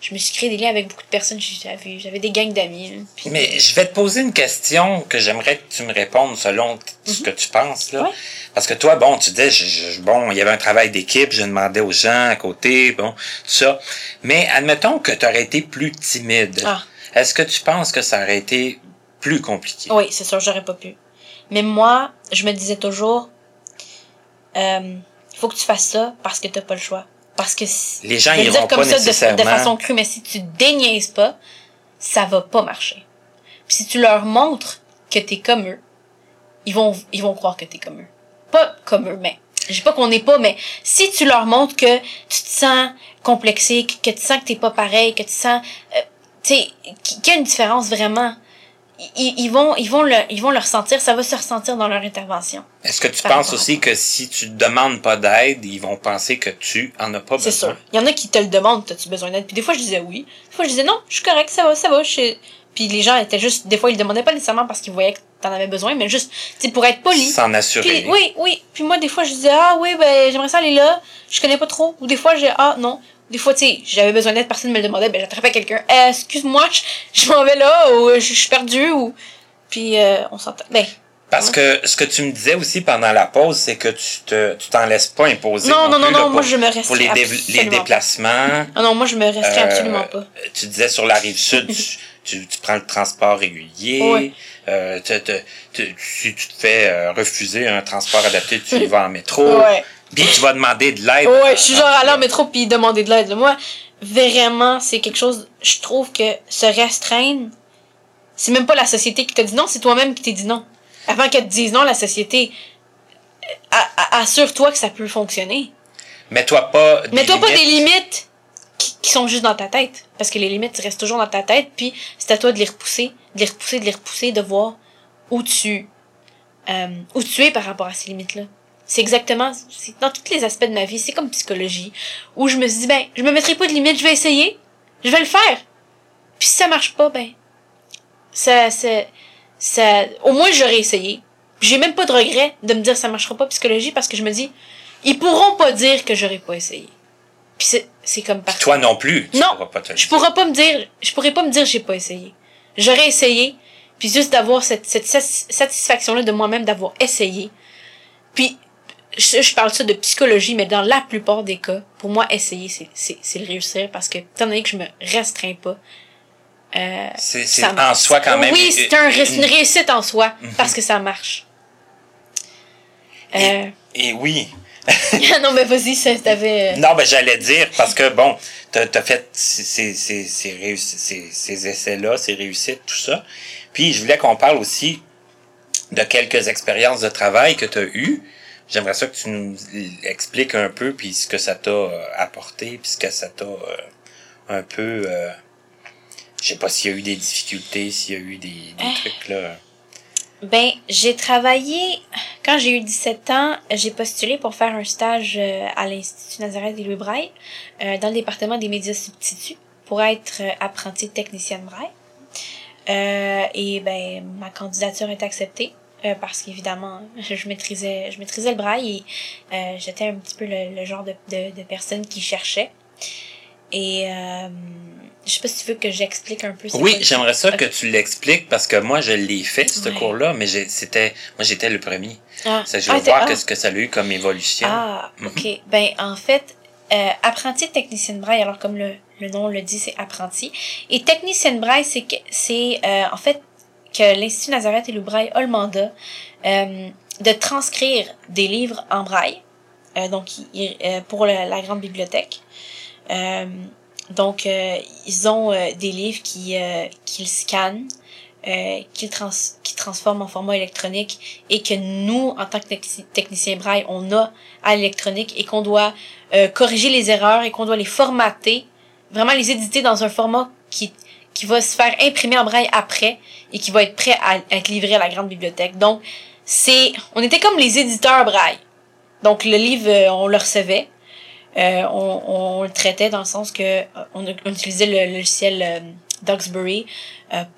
je me suis créé des liens avec beaucoup de personnes. J'avais, j'avais des gangs d'amis. Mais je vais te poser une question que j'aimerais que tu me répondes selon ce mhm. que tu penses. Là. Parce que toi, bon, tu disais, bon, il y avait un travail d'équipe, je demandais aux gens à côté, bon, tout ça. Mais admettons que tu aurais été plus timide. Ah. Est-ce que tu penses que ça aurait été plus compliqué? Oui, c'est sûr, j'aurais pas pu. Mais moi, je me disais toujours, euh, faut que tu fasses ça parce que t'as pas le choix. Parce que les gens iront comme ça de, façon crue, mais si tu déniaises pas, ça va pas marcher. Puis si tu leur montres que t'es comme eux, ils vont ils vont croire que t'es comme eux. Pas comme eux, mais je dis pas qu'on n'est pas, mais si tu leur montres que tu te sens complexé, que, tu sens que t'es pas pareil, que tu sens, euh, tu sais, qu'il y a une différence vraiment ils, vont ils vont le ils vont le ressentir ça va se ressentir dans leur intervention. Est-ce que tu penses aussi que si tu demandes pas d'aide ils vont penser que tu en as pas besoin? c'est sûr. Il y en a qui te le demandent as-tu besoin d'aide? Puis des fois je disais oui. Des fois je disais non je suis correct ça va ça va je... puis les gens étaient juste des fois ils le demandaient pas nécessairement parce qu'ils voyaient que t'en avais besoin mais juste tu pour être poli. S'en assurer. Oui oui. Puis moi des fois je disais ah oui ben j'aimerais ça aller là. Je connais pas trop. Ou des fois j'ai ah non des fois, tu sais, j'avais besoin d'aide, personne me le demandait, ben j'attrapais quelqu'un. Eh, excuse-moi, je, m'en vais là, ou je, suis perdu, ou. Puis, euh, on s'entend. Ben. Parce que ce que tu me disais aussi pendant la pause, c'est que tu te, tu t'en laisses pas imposer. Non, non, non, non, moi je me restreins. Pour les, les déplacements. Ah non, moi je me restreins euh, absolument pas. Tu disais sur la rive sud, tu, tu, prends le transport régulier. Oui. Euh, tu, tu, si tu te fais euh, refuser un transport adapté, tu y vas en métro. Ouais. Puis tu vas demander de l'aide. Ouais, je suis genre aller en métro puis demander de l'aide. Moi, vraiment, c'est quelque chose, je trouve que se restreindre, c'est même pas la société qui te dit non, c'est toi-même qui t'es dit non. Avant qu'elle te dise non, la société, euh, assure-toi que ça peut fonctionner. Mets-toi pas des Mets-toi pas des limites qui, qui, sont juste dans ta tête. Parce que les limites restent toujours dans ta tête, puis c'est à toi de les repousser, de les repousser, de les repousser, de voir où tu, euh, où tu es par rapport à ces limites-là. C'est exactement, c'est dans tous les aspects de ma vie, c'est comme psychologie, où je me suis dit, ben, je me mettrai pas de limite, je vais essayer, je vais le faire. Puis si ça marche pas, ben, ça, ça, ça, au moins j'aurais essayé. J'ai même pas de regret de me dire ça marchera pas psychologie parce que je me dis, ils pourront pas dire que j'aurais pas essayé. Puis c'est, c'est comme parfait. Toi non plus. non. je pourrais pas me dire, je pourrais pas me dire j'ai pas essayé. J'aurais essayé, puis juste d'avoir cette, cette satisfaction-là de moi-même d'avoir essayé. Puis je, je, parle ça de psychologie, mais dans la plupart des cas, pour moi, essayer, c'est le réussir parce que, étant donné que je me restreins pas, euh, c'est en soi quand même. Oui, c'est un, une... réussite en soi mhm. parce que ça marche. Euh... Et, oui. non, mais vas-y, ça t'avait. Euh, non, ben j'allais dire parce que bon, t'as as fait ces, ces, ces, ces essais-là, ces réussites, tout ça. Puis je voulais qu'on parle aussi de quelques expériences de travail que tu as eues. J'aimerais ça que tu nous expliques un peu puis ce que ça t'a euh, apporté puis ce que ça t'a euh, un peu euh, je sais pas s'il y a eu des difficultés, s'il y a eu des, des ah. trucs là. Ben, j'ai travaillé quand j'ai eu 17 ans, j'ai postulé pour faire un stage à l'Institut Nazareth des Louis Braille dans le département des médias substituts pour être apprenti technicienne braille. et ben ma candidature est acceptée. Euh, parce qu'évidemment, je maîtrisais, je maîtrisais le braille et euh, j'étais un petit peu le, genre de, de, de, personne qui cherchait. Et euh, je sais pas si tu veux que j'explique un peu. Oui, j'aimerais ça que tu l'expliques parce que moi je l'ai fait ce cours-là, mais c'était, moi j'étais le premier. Ah. Ça, je veux ah, voir ah. ce que ça a eu comme évolution. Ah, mhm. ok. Ben en fait, euh, apprenti technicienne braille, alors comme le, le nom le dit, c'est apprenti. Et technicienne braille, c'est que c'est euh, en fait que l'Institut Nazareth et le Braille a le mandat euh, de transcrire des livres en braille, euh, donc euh, pour la, grande bibliothèque. donc, ils ont des livres qui qu'ils scannent, qu'ils trans qui transforment en format électronique et que nous, en tant que technicien braille, on a à l'électronique et qu'on doit corriger les erreurs et qu'on doit les formater, vraiment les éditer dans un format qui qui va se faire imprimer en braille après et qui va être prêt à être livré à la grande bibliothèque. Donc, c'est, on était comme les éditeurs braille. Donc, le livre, euh, on le recevait. Euh, on, on, le traitait dans le sens que euh, on, utilisait le, logiciel Duxbury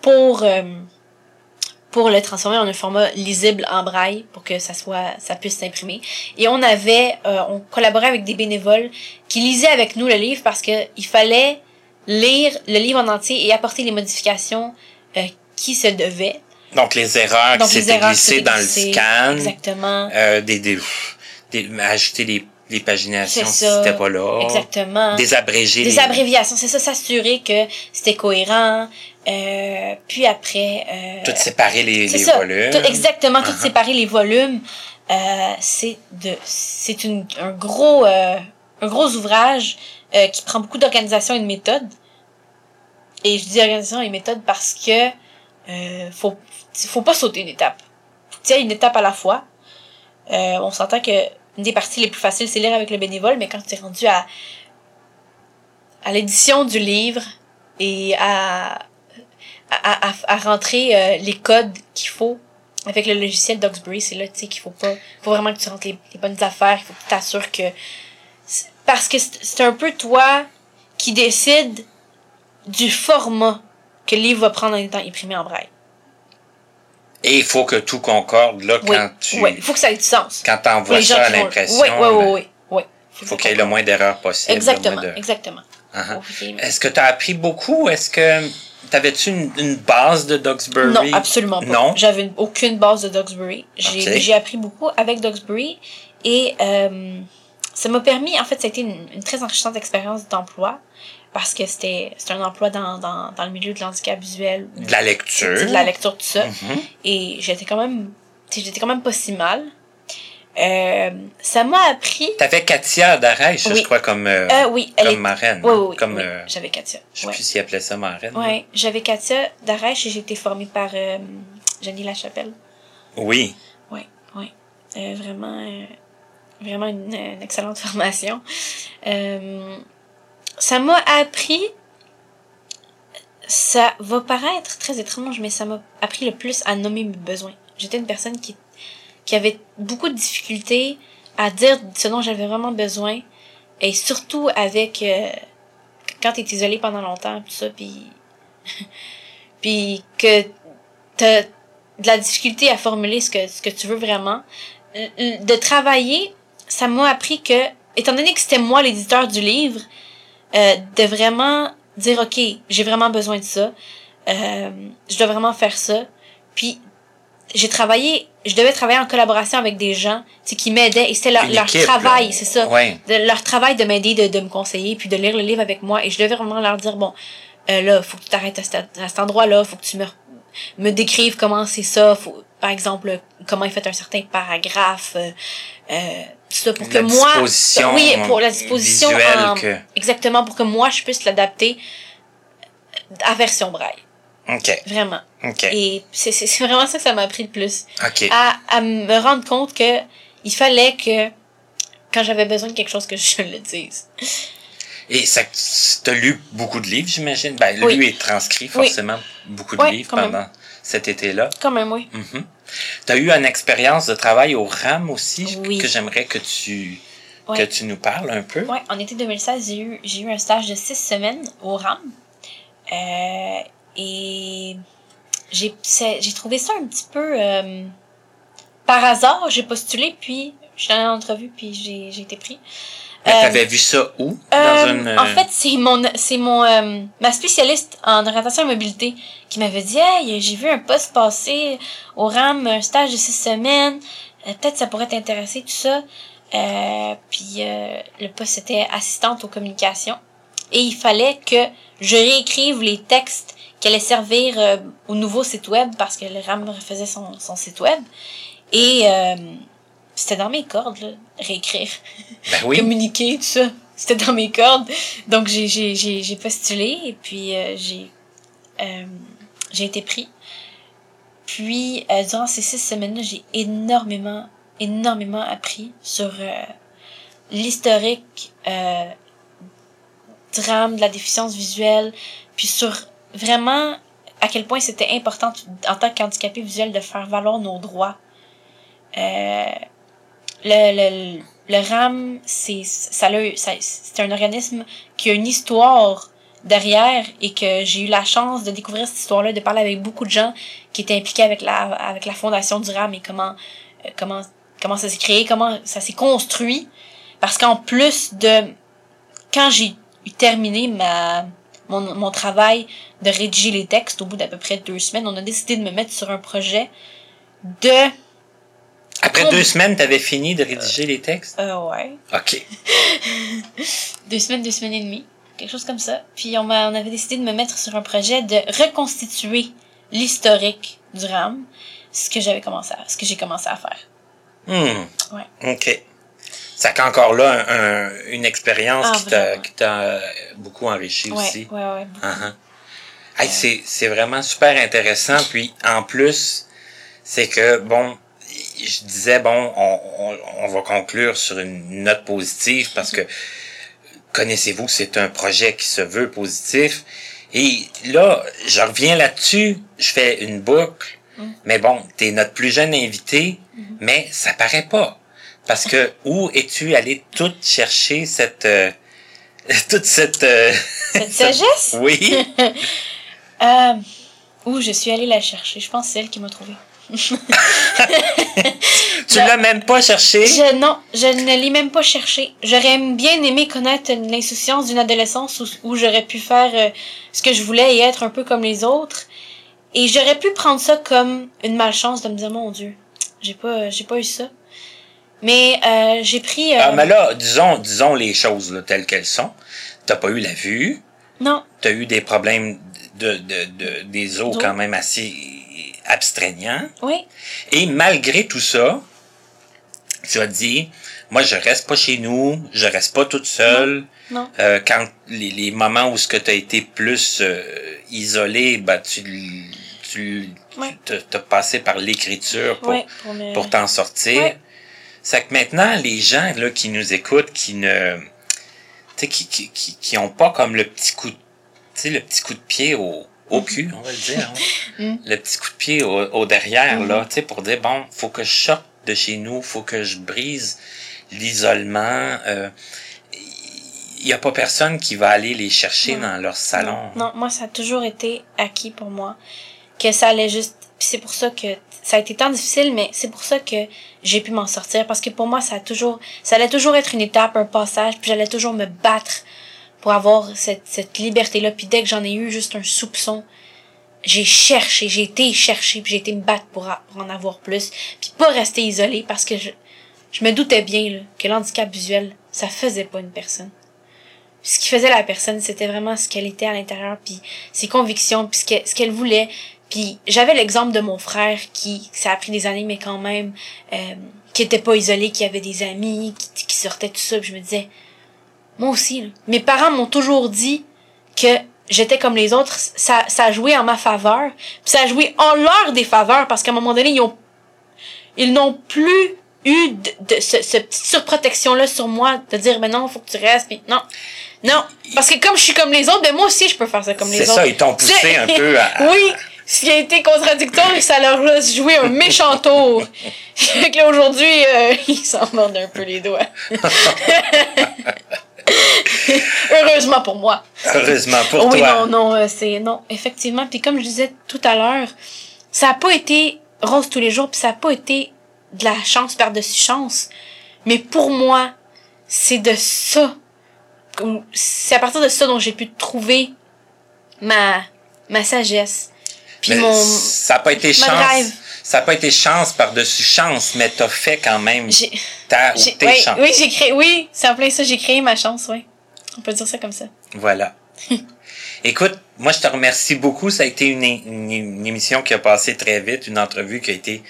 pour pour le transformer en un format lisible en braille pour que ça soit ça puisse s'imprimer et on avait on collaborait avec des bénévoles qui lisaient avec nous le livre parce que il fallait lire le livre en entier et apporter les modifications qui se devaient donc les erreurs qui s'étaient glissées dans le scan exactement euh, des, des, des ajouter les les paginations si c'était pas là. Exactement. Des abrégés. Des abréviations, c'est ça, s'assurer que c'était cohérent. Euh, puis après... Euh, tout séparer les, les volumes. Tout, exactement, tout uh-huh. séparer les volumes. Euh, c'est de c'est un gros euh, un gros ouvrage euh, qui prend beaucoup d'organisation et de méthode. Et je dis organisation et méthode parce que euh, faut faut pas sauter une étape. Faut une étape à la fois. Euh, on s'entend que une des parties les plus faciles, c'est lire avec le bénévole, mais quand tu es rendu à, à l'édition du livre et à, à, à, rentrer euh, les codes qu'il faut avec le logiciel Duxbury, c'est là, tu sais, qu'il faut pas, faut vraiment que tu rentres les, bonnes affaires, il faut que tu t'assures que, parce que c'est un peu toi qui décide du format que le livre va prendre en étant imprimé en braille. Et il faut que tout concorde là quand tu. Oui, il faut que ça ait du sens. Quand tu envoies ça à l'impression. Oui, oui, oui, oui. oui. Il faut qu'il y ait le moins d'erreurs possible. Exactement, exactement. Uh-huh. Est-ce que tu as appris beaucoup? Est-ce que t'avais-tu une, une, base de Duxbury? Non, absolument pas. Non? J'avais aucune base de Duxbury. J'ai appris beaucoup avec Duxbury et euh, ça m'a permis, en fait, ça a été une, une très enrichissante expérience d'emploi parce que c'était un emploi dans, dans, dans le milieu de l'handicap visuel. De la lecture. De la lecture, tout ça. Mm-hmm. Et j'étais quand même, j'étais quand même pas si mal. Euh, ça m'a appris. T'avais Katia d'Arèche, je crois, comme, euh, euh, oui, comme marraine. Oui, oui, comme, euh, j'avais Katia. Je sais plus s'il appelait ça marraine. Oui, j'avais Katia d'Arèche et j'ai été formée par Jenny Lachapelle. Oui. Oui, oui. vraiment, vraiment une, une, excellente formation. Euh, ça m'a appris ça va paraître très étrange, mais ça m'a appris le plus à nommer mes besoins. J'étais une personne qui, qui avait beaucoup de difficultés à dire ce dont j'avais vraiment besoin, et surtout avec euh, quand t'es isolé pendant longtemps, tout ça, puis puis que t'as de la difficulté à formuler ce que ce que tu veux vraiment. De travailler, ça m'a appris que, étant donné que c'était moi l'éditeur du livre, euh, de vraiment dire ok j'ai vraiment besoin de ça. Euh, je dois vraiment faire ça. Puis j'ai travaillé je devais travailler en collaboration avec des gens qui m'aidaient et c'était leur, leur travail c'est ça. De, leur travail de m'aider de, de me conseiller puis de lire le livre avec moi. Et je devais vraiment leur dire bon euh, là faut que tu t'arrêtes à, cet, endroit là faut que tu me me décrives comment c'est ça. Faut par exemple comment est fait un certain paragraphe euh, euh ça pour que moi oui pour la disposition exactement pour que moi je puisse l'adapter à version braille. Ok. Vraiment. Ok. Et c'est vraiment ça que ça m'a appris le plus. Ok. À à me rendre compte que il fallait que quand j'avais besoin de quelque chose que je le dise. Et ça t'as lu beaucoup de livres j'imagine? Ben lui est transcrit forcément beaucoup de livres pendant cet été-là. Quand même, oui. Mm Tu as eu une expérience de travail au RAM aussi que j'aimerais que tu que tu nous parles un peu? Oui, en été 2016, j'ai eu, j'ai eu un stage de six semaines au RAM. Euh, et j'ai, j'ai trouvé ça un petit peu euh, par hasard. J'ai postulé, puis je suis allée en entrevue, puis j'ai, j'ai été pris. Tu t'avais vu ça où? Dans une... En fait, c'est mon, c'est mon, euh, ma spécialiste en orientation et mobilité qui m'avait dit, hey, j'ai vu un poste passer au RAM, un stage de six semaines. Euh, peut-être ça pourrait t'intéresser, tout ça. Euh, puis euh, le poste était assistante aux communications. Et il fallait que je réécrive les textes qui allaient servir au nouveau site web parce que le RAM refaisait son, son site web. Et c'était dans mes cordes, là, réécrire. Ben oui. Communiquer, tout ça. C'était dans mes cordes. Donc, j'ai, j'ai, j'ai, j'ai postulé et puis euh, j'ai, euh, j'ai été pris. Puis, euh, durant ces six semaines-là, j'ai énormément, énormément appris sur l'historique drame de la déficience visuelle, puis sur vraiment à quel point c'était important en tant qu'handicapé visuel de faire valoir nos droits. Euh, le, le, le RAM, c'est ça, c'est un organisme qui a une histoire derrière et que j'ai eu la chance de découvrir cette histoire-là, de parler avec beaucoup de gens qui étaient impliqués avec la, avec la fondation du RAM et comment, euh, comment, comment ça s'est créé, comment ça s'est construit. Parce qu'en plus de, quand j'ai terminé ma, mon, mon travail de rédiger les textes au bout d'à peu près deux semaines, on a décidé de me mettre sur un projet de après deux semaines, t'avais fini de rédiger les textes? Euh, ouais. OK. deux semaines, deux semaines et demie. Quelque chose comme ça. Puis on, on avait décidé de me mettre sur un projet de reconstituer l'historique du RAM. Ce que j'avais commencé à, ce que j'ai commencé à faire. Hmm. Ouais. OK. Ça fait encore là un, une expérience ah, qui t'a beaucoup enrichi aussi. Ouais, ouais. Uh -huh. c'est vraiment super intéressant. Puis en plus, c'est que, bon, je disais, bon, on, on, on, va conclure sur une note positive parce que connaissez-vous, c'est un projet qui se veut positif. Et là, je reviens là-dessus, je fais une boucle. Mm. Mais bon, tu es notre plus jeune invité, mm-hmm. mais ça paraît pas. Parce que où es-tu allé tout chercher cette euh, toute cette euh, cette sagesse? Oui. euh, où je suis allée la chercher, je pense que c'est elle qui m'a trouvé tu l'as même pas cherché? Je, non, je ne l'ai même pas cherché. J'aurais bien aimé connaître l'insouciance d'une adolescence où, j'aurais pu faire euh, ce que je voulais et être un peu comme les autres. Et j'aurais pu prendre ça comme une malchance de me dire, mon Dieu, j'ai pas, j'ai pas eu ça. Mais euh, j'ai pris... Euh, ah, mais là, disons, disons les choses là, telles qu'elles sont. T'as pas eu la vue. Non. T'as eu des problèmes de, de, de des os quand même assez abstraignant. Oui. Et malgré tout ça, tu as dit, moi, je reste pas chez nous, je reste pas toute seule. Non. Euh, quand les, les, moments où ce que tu as été plus euh, isolé, bah, tu, tu ouais. t'as passé par l'écriture pour, pour, t'en sortir. C'est que maintenant, les gens là, qui nous écoutent, qui ne qui, qui, qui, qui ont pas comme le petit coup, le petit coup de pied au, au cul, on va le dire. Hein. Mm. Le petit coup de pied au, derrière, là, mm-hmm. tu sais, pour dire, bon, faut que je sorte de chez nous, faut que je brise l'isolement. Euh, il n'y a pas personne qui va aller les chercher dans leur salon. Non. moi, ça a toujours été acquis pour moi. Que ça allait juste... c'est pour ça que ça a été tant difficile, mais c'est pour ça que j'ai pu m'en sortir. Parce que pour moi, ça a toujours... Ça allait toujours être une étape, un passage, puis j'allais toujours me battre pour avoir cette, cette liberté-là. Puis dès que j'en ai eu juste un soupçon, j'ai cherché, j'ai été chercher, puis j'ai été me battre pour, en avoir plus. Puis pas rester isolée parce que je, je me doutais bien là, que l'handicap visuel, ça faisait pas une personne. ce qui faisait la personne, c'était vraiment ce qu'elle était à l'intérieur, puis ses convictions, puis ce qu'elle voulait. Puis j'avais l'exemple de mon frère qui, ça a pris des années, mais quand même, euh, qui était pas isolé, qui avait des amis, qui, qui sortait tout ça. Puis je me disais, moi aussi. Mes parents m'ont toujours dit que j'étais comme les autres. Ça, ça a joué en ma faveur. Puis ça a joué en leur défaveur parce qu'à un moment donné, ils ont, ils n'ont plus eu de, de ce, cette petite surprotection-là sur moi de dire, ben non, faut que tu restes. Puis non. Non. Parce que comme je suis comme les autres, ben moi aussi, je peux faire ça comme les autres. C'est ça, ils t'ont poussé un peu à... oui. Ce qui a été contradictoire et ça leur a joué un méchant tour. fait que là, aujourd'hui, euh, ils s'en mordent un peu les doigts. Heureusement pour moi. Heureusement pour toi. Oui, non, non, euh, c'est non, effectivement. Puis comme je disais tout à l'heure, ça n'a pas été rose tous les jours, puis ça n'a pas été de la chance par-dessus chance. Mais pour moi, c'est de ça, c'est à partir de ça dont j'ai pu trouver ma ma sagesse. Puis mon ça n'a pas été chance ça n'a pas été chance par-dessus chance, mais t'as fait quand même ta ou tes oui, chances. Oui, j'ai créé, oui, c'est en plein ça, j'ai créé ma chance, oui. On peut dire ça comme ça. Voilà. Écoute, moi, je te remercie beaucoup. Ça a été une, une, émission qui a passé très vite, une entrevue qui a été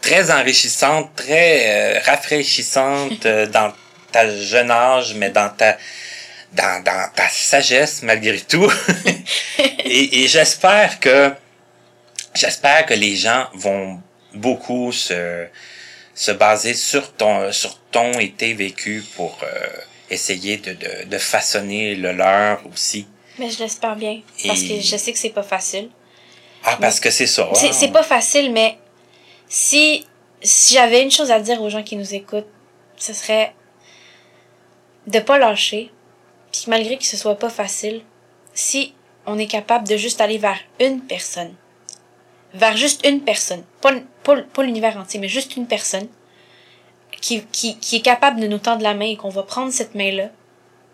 très enrichissante, très euh, rafraîchissante euh, dans ta jeune âge, mais dans ta dans, dans ta sagesse malgré tout. et, et j'espère que J'espère que les gens vont beaucoup se, se baser sur ton, sur ton et tes vécus pour euh, essayer de, de, de, façonner le leur aussi. Mais je l'espère bien. Parce que je sais que c'est pas facile. Ah, parce que c'est ça. C'est pas facile, mais si, si j'avais une chose à dire aux gens qui nous écoutent, ce serait de pas lâcher. Puis malgré que ce soit pas facile, si on est capable de juste aller vers une personne, vers juste une personne, pas, pas, l'univers entier, mais juste une personne, qui, qui, qui est capable de nous tendre la main et qu'on va prendre cette main-là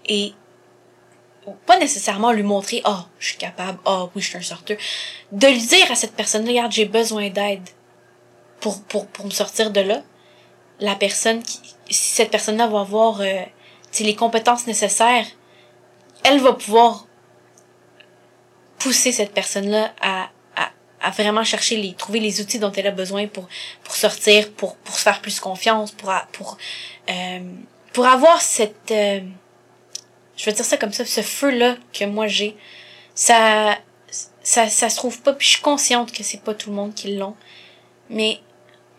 et pas nécessairement lui montrer oh je suis capable. Oh oui je suis un sorteur de lui dire à cette personne regarde j'ai besoin d'aide pour, pour pour me sortir de là la personne qui si cette personne là va avoir euh, les compétences nécessaires elle va pouvoir pousser cette personne là à, à, vraiment chercher les trouver les outils dont elle a besoin pour pour sortir pour pour se faire plus confiance pour pour euh, pour avoir cette euh, je veux dire ça comme ça, ce feu-là que moi j'ai, ça, ça, ça se trouve pas, puis je suis consciente que c'est pas tout le monde qui l'ont. Mais,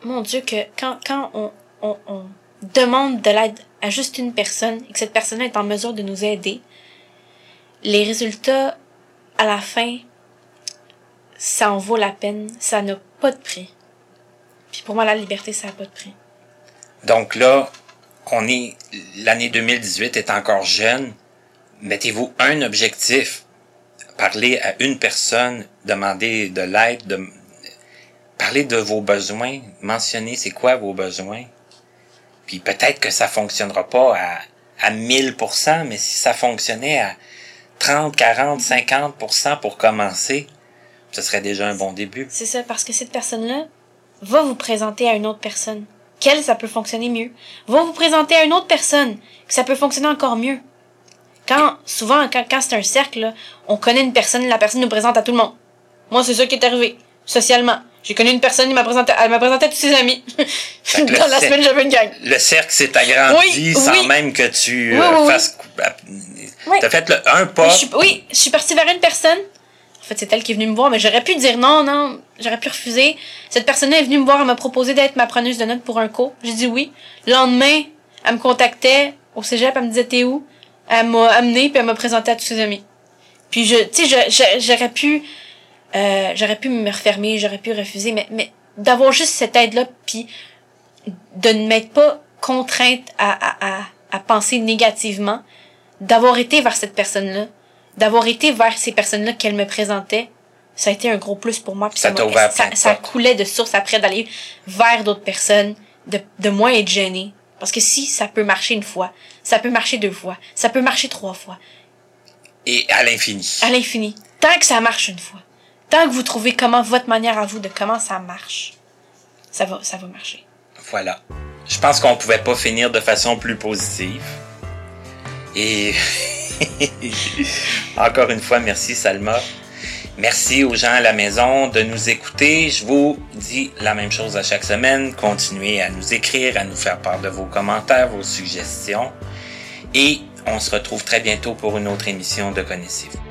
mon Dieu, que quand, quand on, on, on demande de l'aide à juste une personne et que cette personne est en mesure de nous aider, les résultats, à la fin, ça en vaut la peine, ça n'a pas de prix. Puis pour moi, la liberté, ça n'a pas de prix. Donc là, on est, l'année 2018 est encore jeune, mettez-vous un objectif. Parlez à une personne, demandez de l'aide, de, parlez de vos besoins, mentionnez c'est quoi vos besoins. Puis peut-être que ça fonctionnera pas à, à 1000%, mais si ça fonctionnait à 30, 40, 50% pour commencer, ce serait déjà un bon début. C'est ça, parce que cette personne-là va vous présenter à une autre personne. Quelle, ça peut fonctionner mieux. Va vous présenter à une autre personne, que ça peut fonctionner encore mieux. Quand, souvent, quand, quand c'est un cercle, on connaît une personne, la personne nous présente à tout le monde. Moi, c'est ça qui est arrivé, socialement. J'ai connu une personne, il m'a présenté, elle m'a présenté à tous ses amis. Dans la semaine, j'avais une gang. Le cercle s'est agrandi sans même que tu oui, euh, fasses. T'as fait le, un pas. oui, je suis partie vers une personne. En fait, c'est elle qui est venue me voir, mais j'aurais pu dire non, non, j'aurais pu refuser. Cette personne-là est venue me voir, elle m'a proposé d'être ma preneuse de notes pour un cours. J'ai dit oui. Le lendemain, elle me contactait au cégep, elle me disait t'es où? elle m'a amené puis elle m'a présenté à tous ses amis. Puis je, tu sais, j'aurais pu, euh, j'aurais pu me refermer, j'aurais pu refuser, mais, mais d'avoir juste cette aide-là, puis de ne m'être pas contrainte à, à, à penser négativement, d'avoir été vers cette personne-là, d'avoir été vers ces personnes-là qu'elle me présentait, ça a été un gros plus pour moi. Puis ça, ça, ça, coulait de source après d'aller vers d'autres personnes, de, de moins être gênée. Parce que si ça peut marcher une fois, ça peut marcher deux fois, ça peut marcher trois fois. Et à l'infini. À l'infini. Tant que ça marche une fois. Tant que vous trouvez comment votre manière à vous de comment ça marche, ça va, ça va marcher. Voilà. Je pense qu'on pouvait pas finir de façon plus positive. Et encore une fois, merci Salma. Merci aux gens à la maison de nous écouter. Je vous dis la même chose à chaque semaine. Continuez à nous écrire, à nous faire part de vos commentaires, vos suggestions. Et on se retrouve très bientôt pour une autre émission de Connaissez-vous.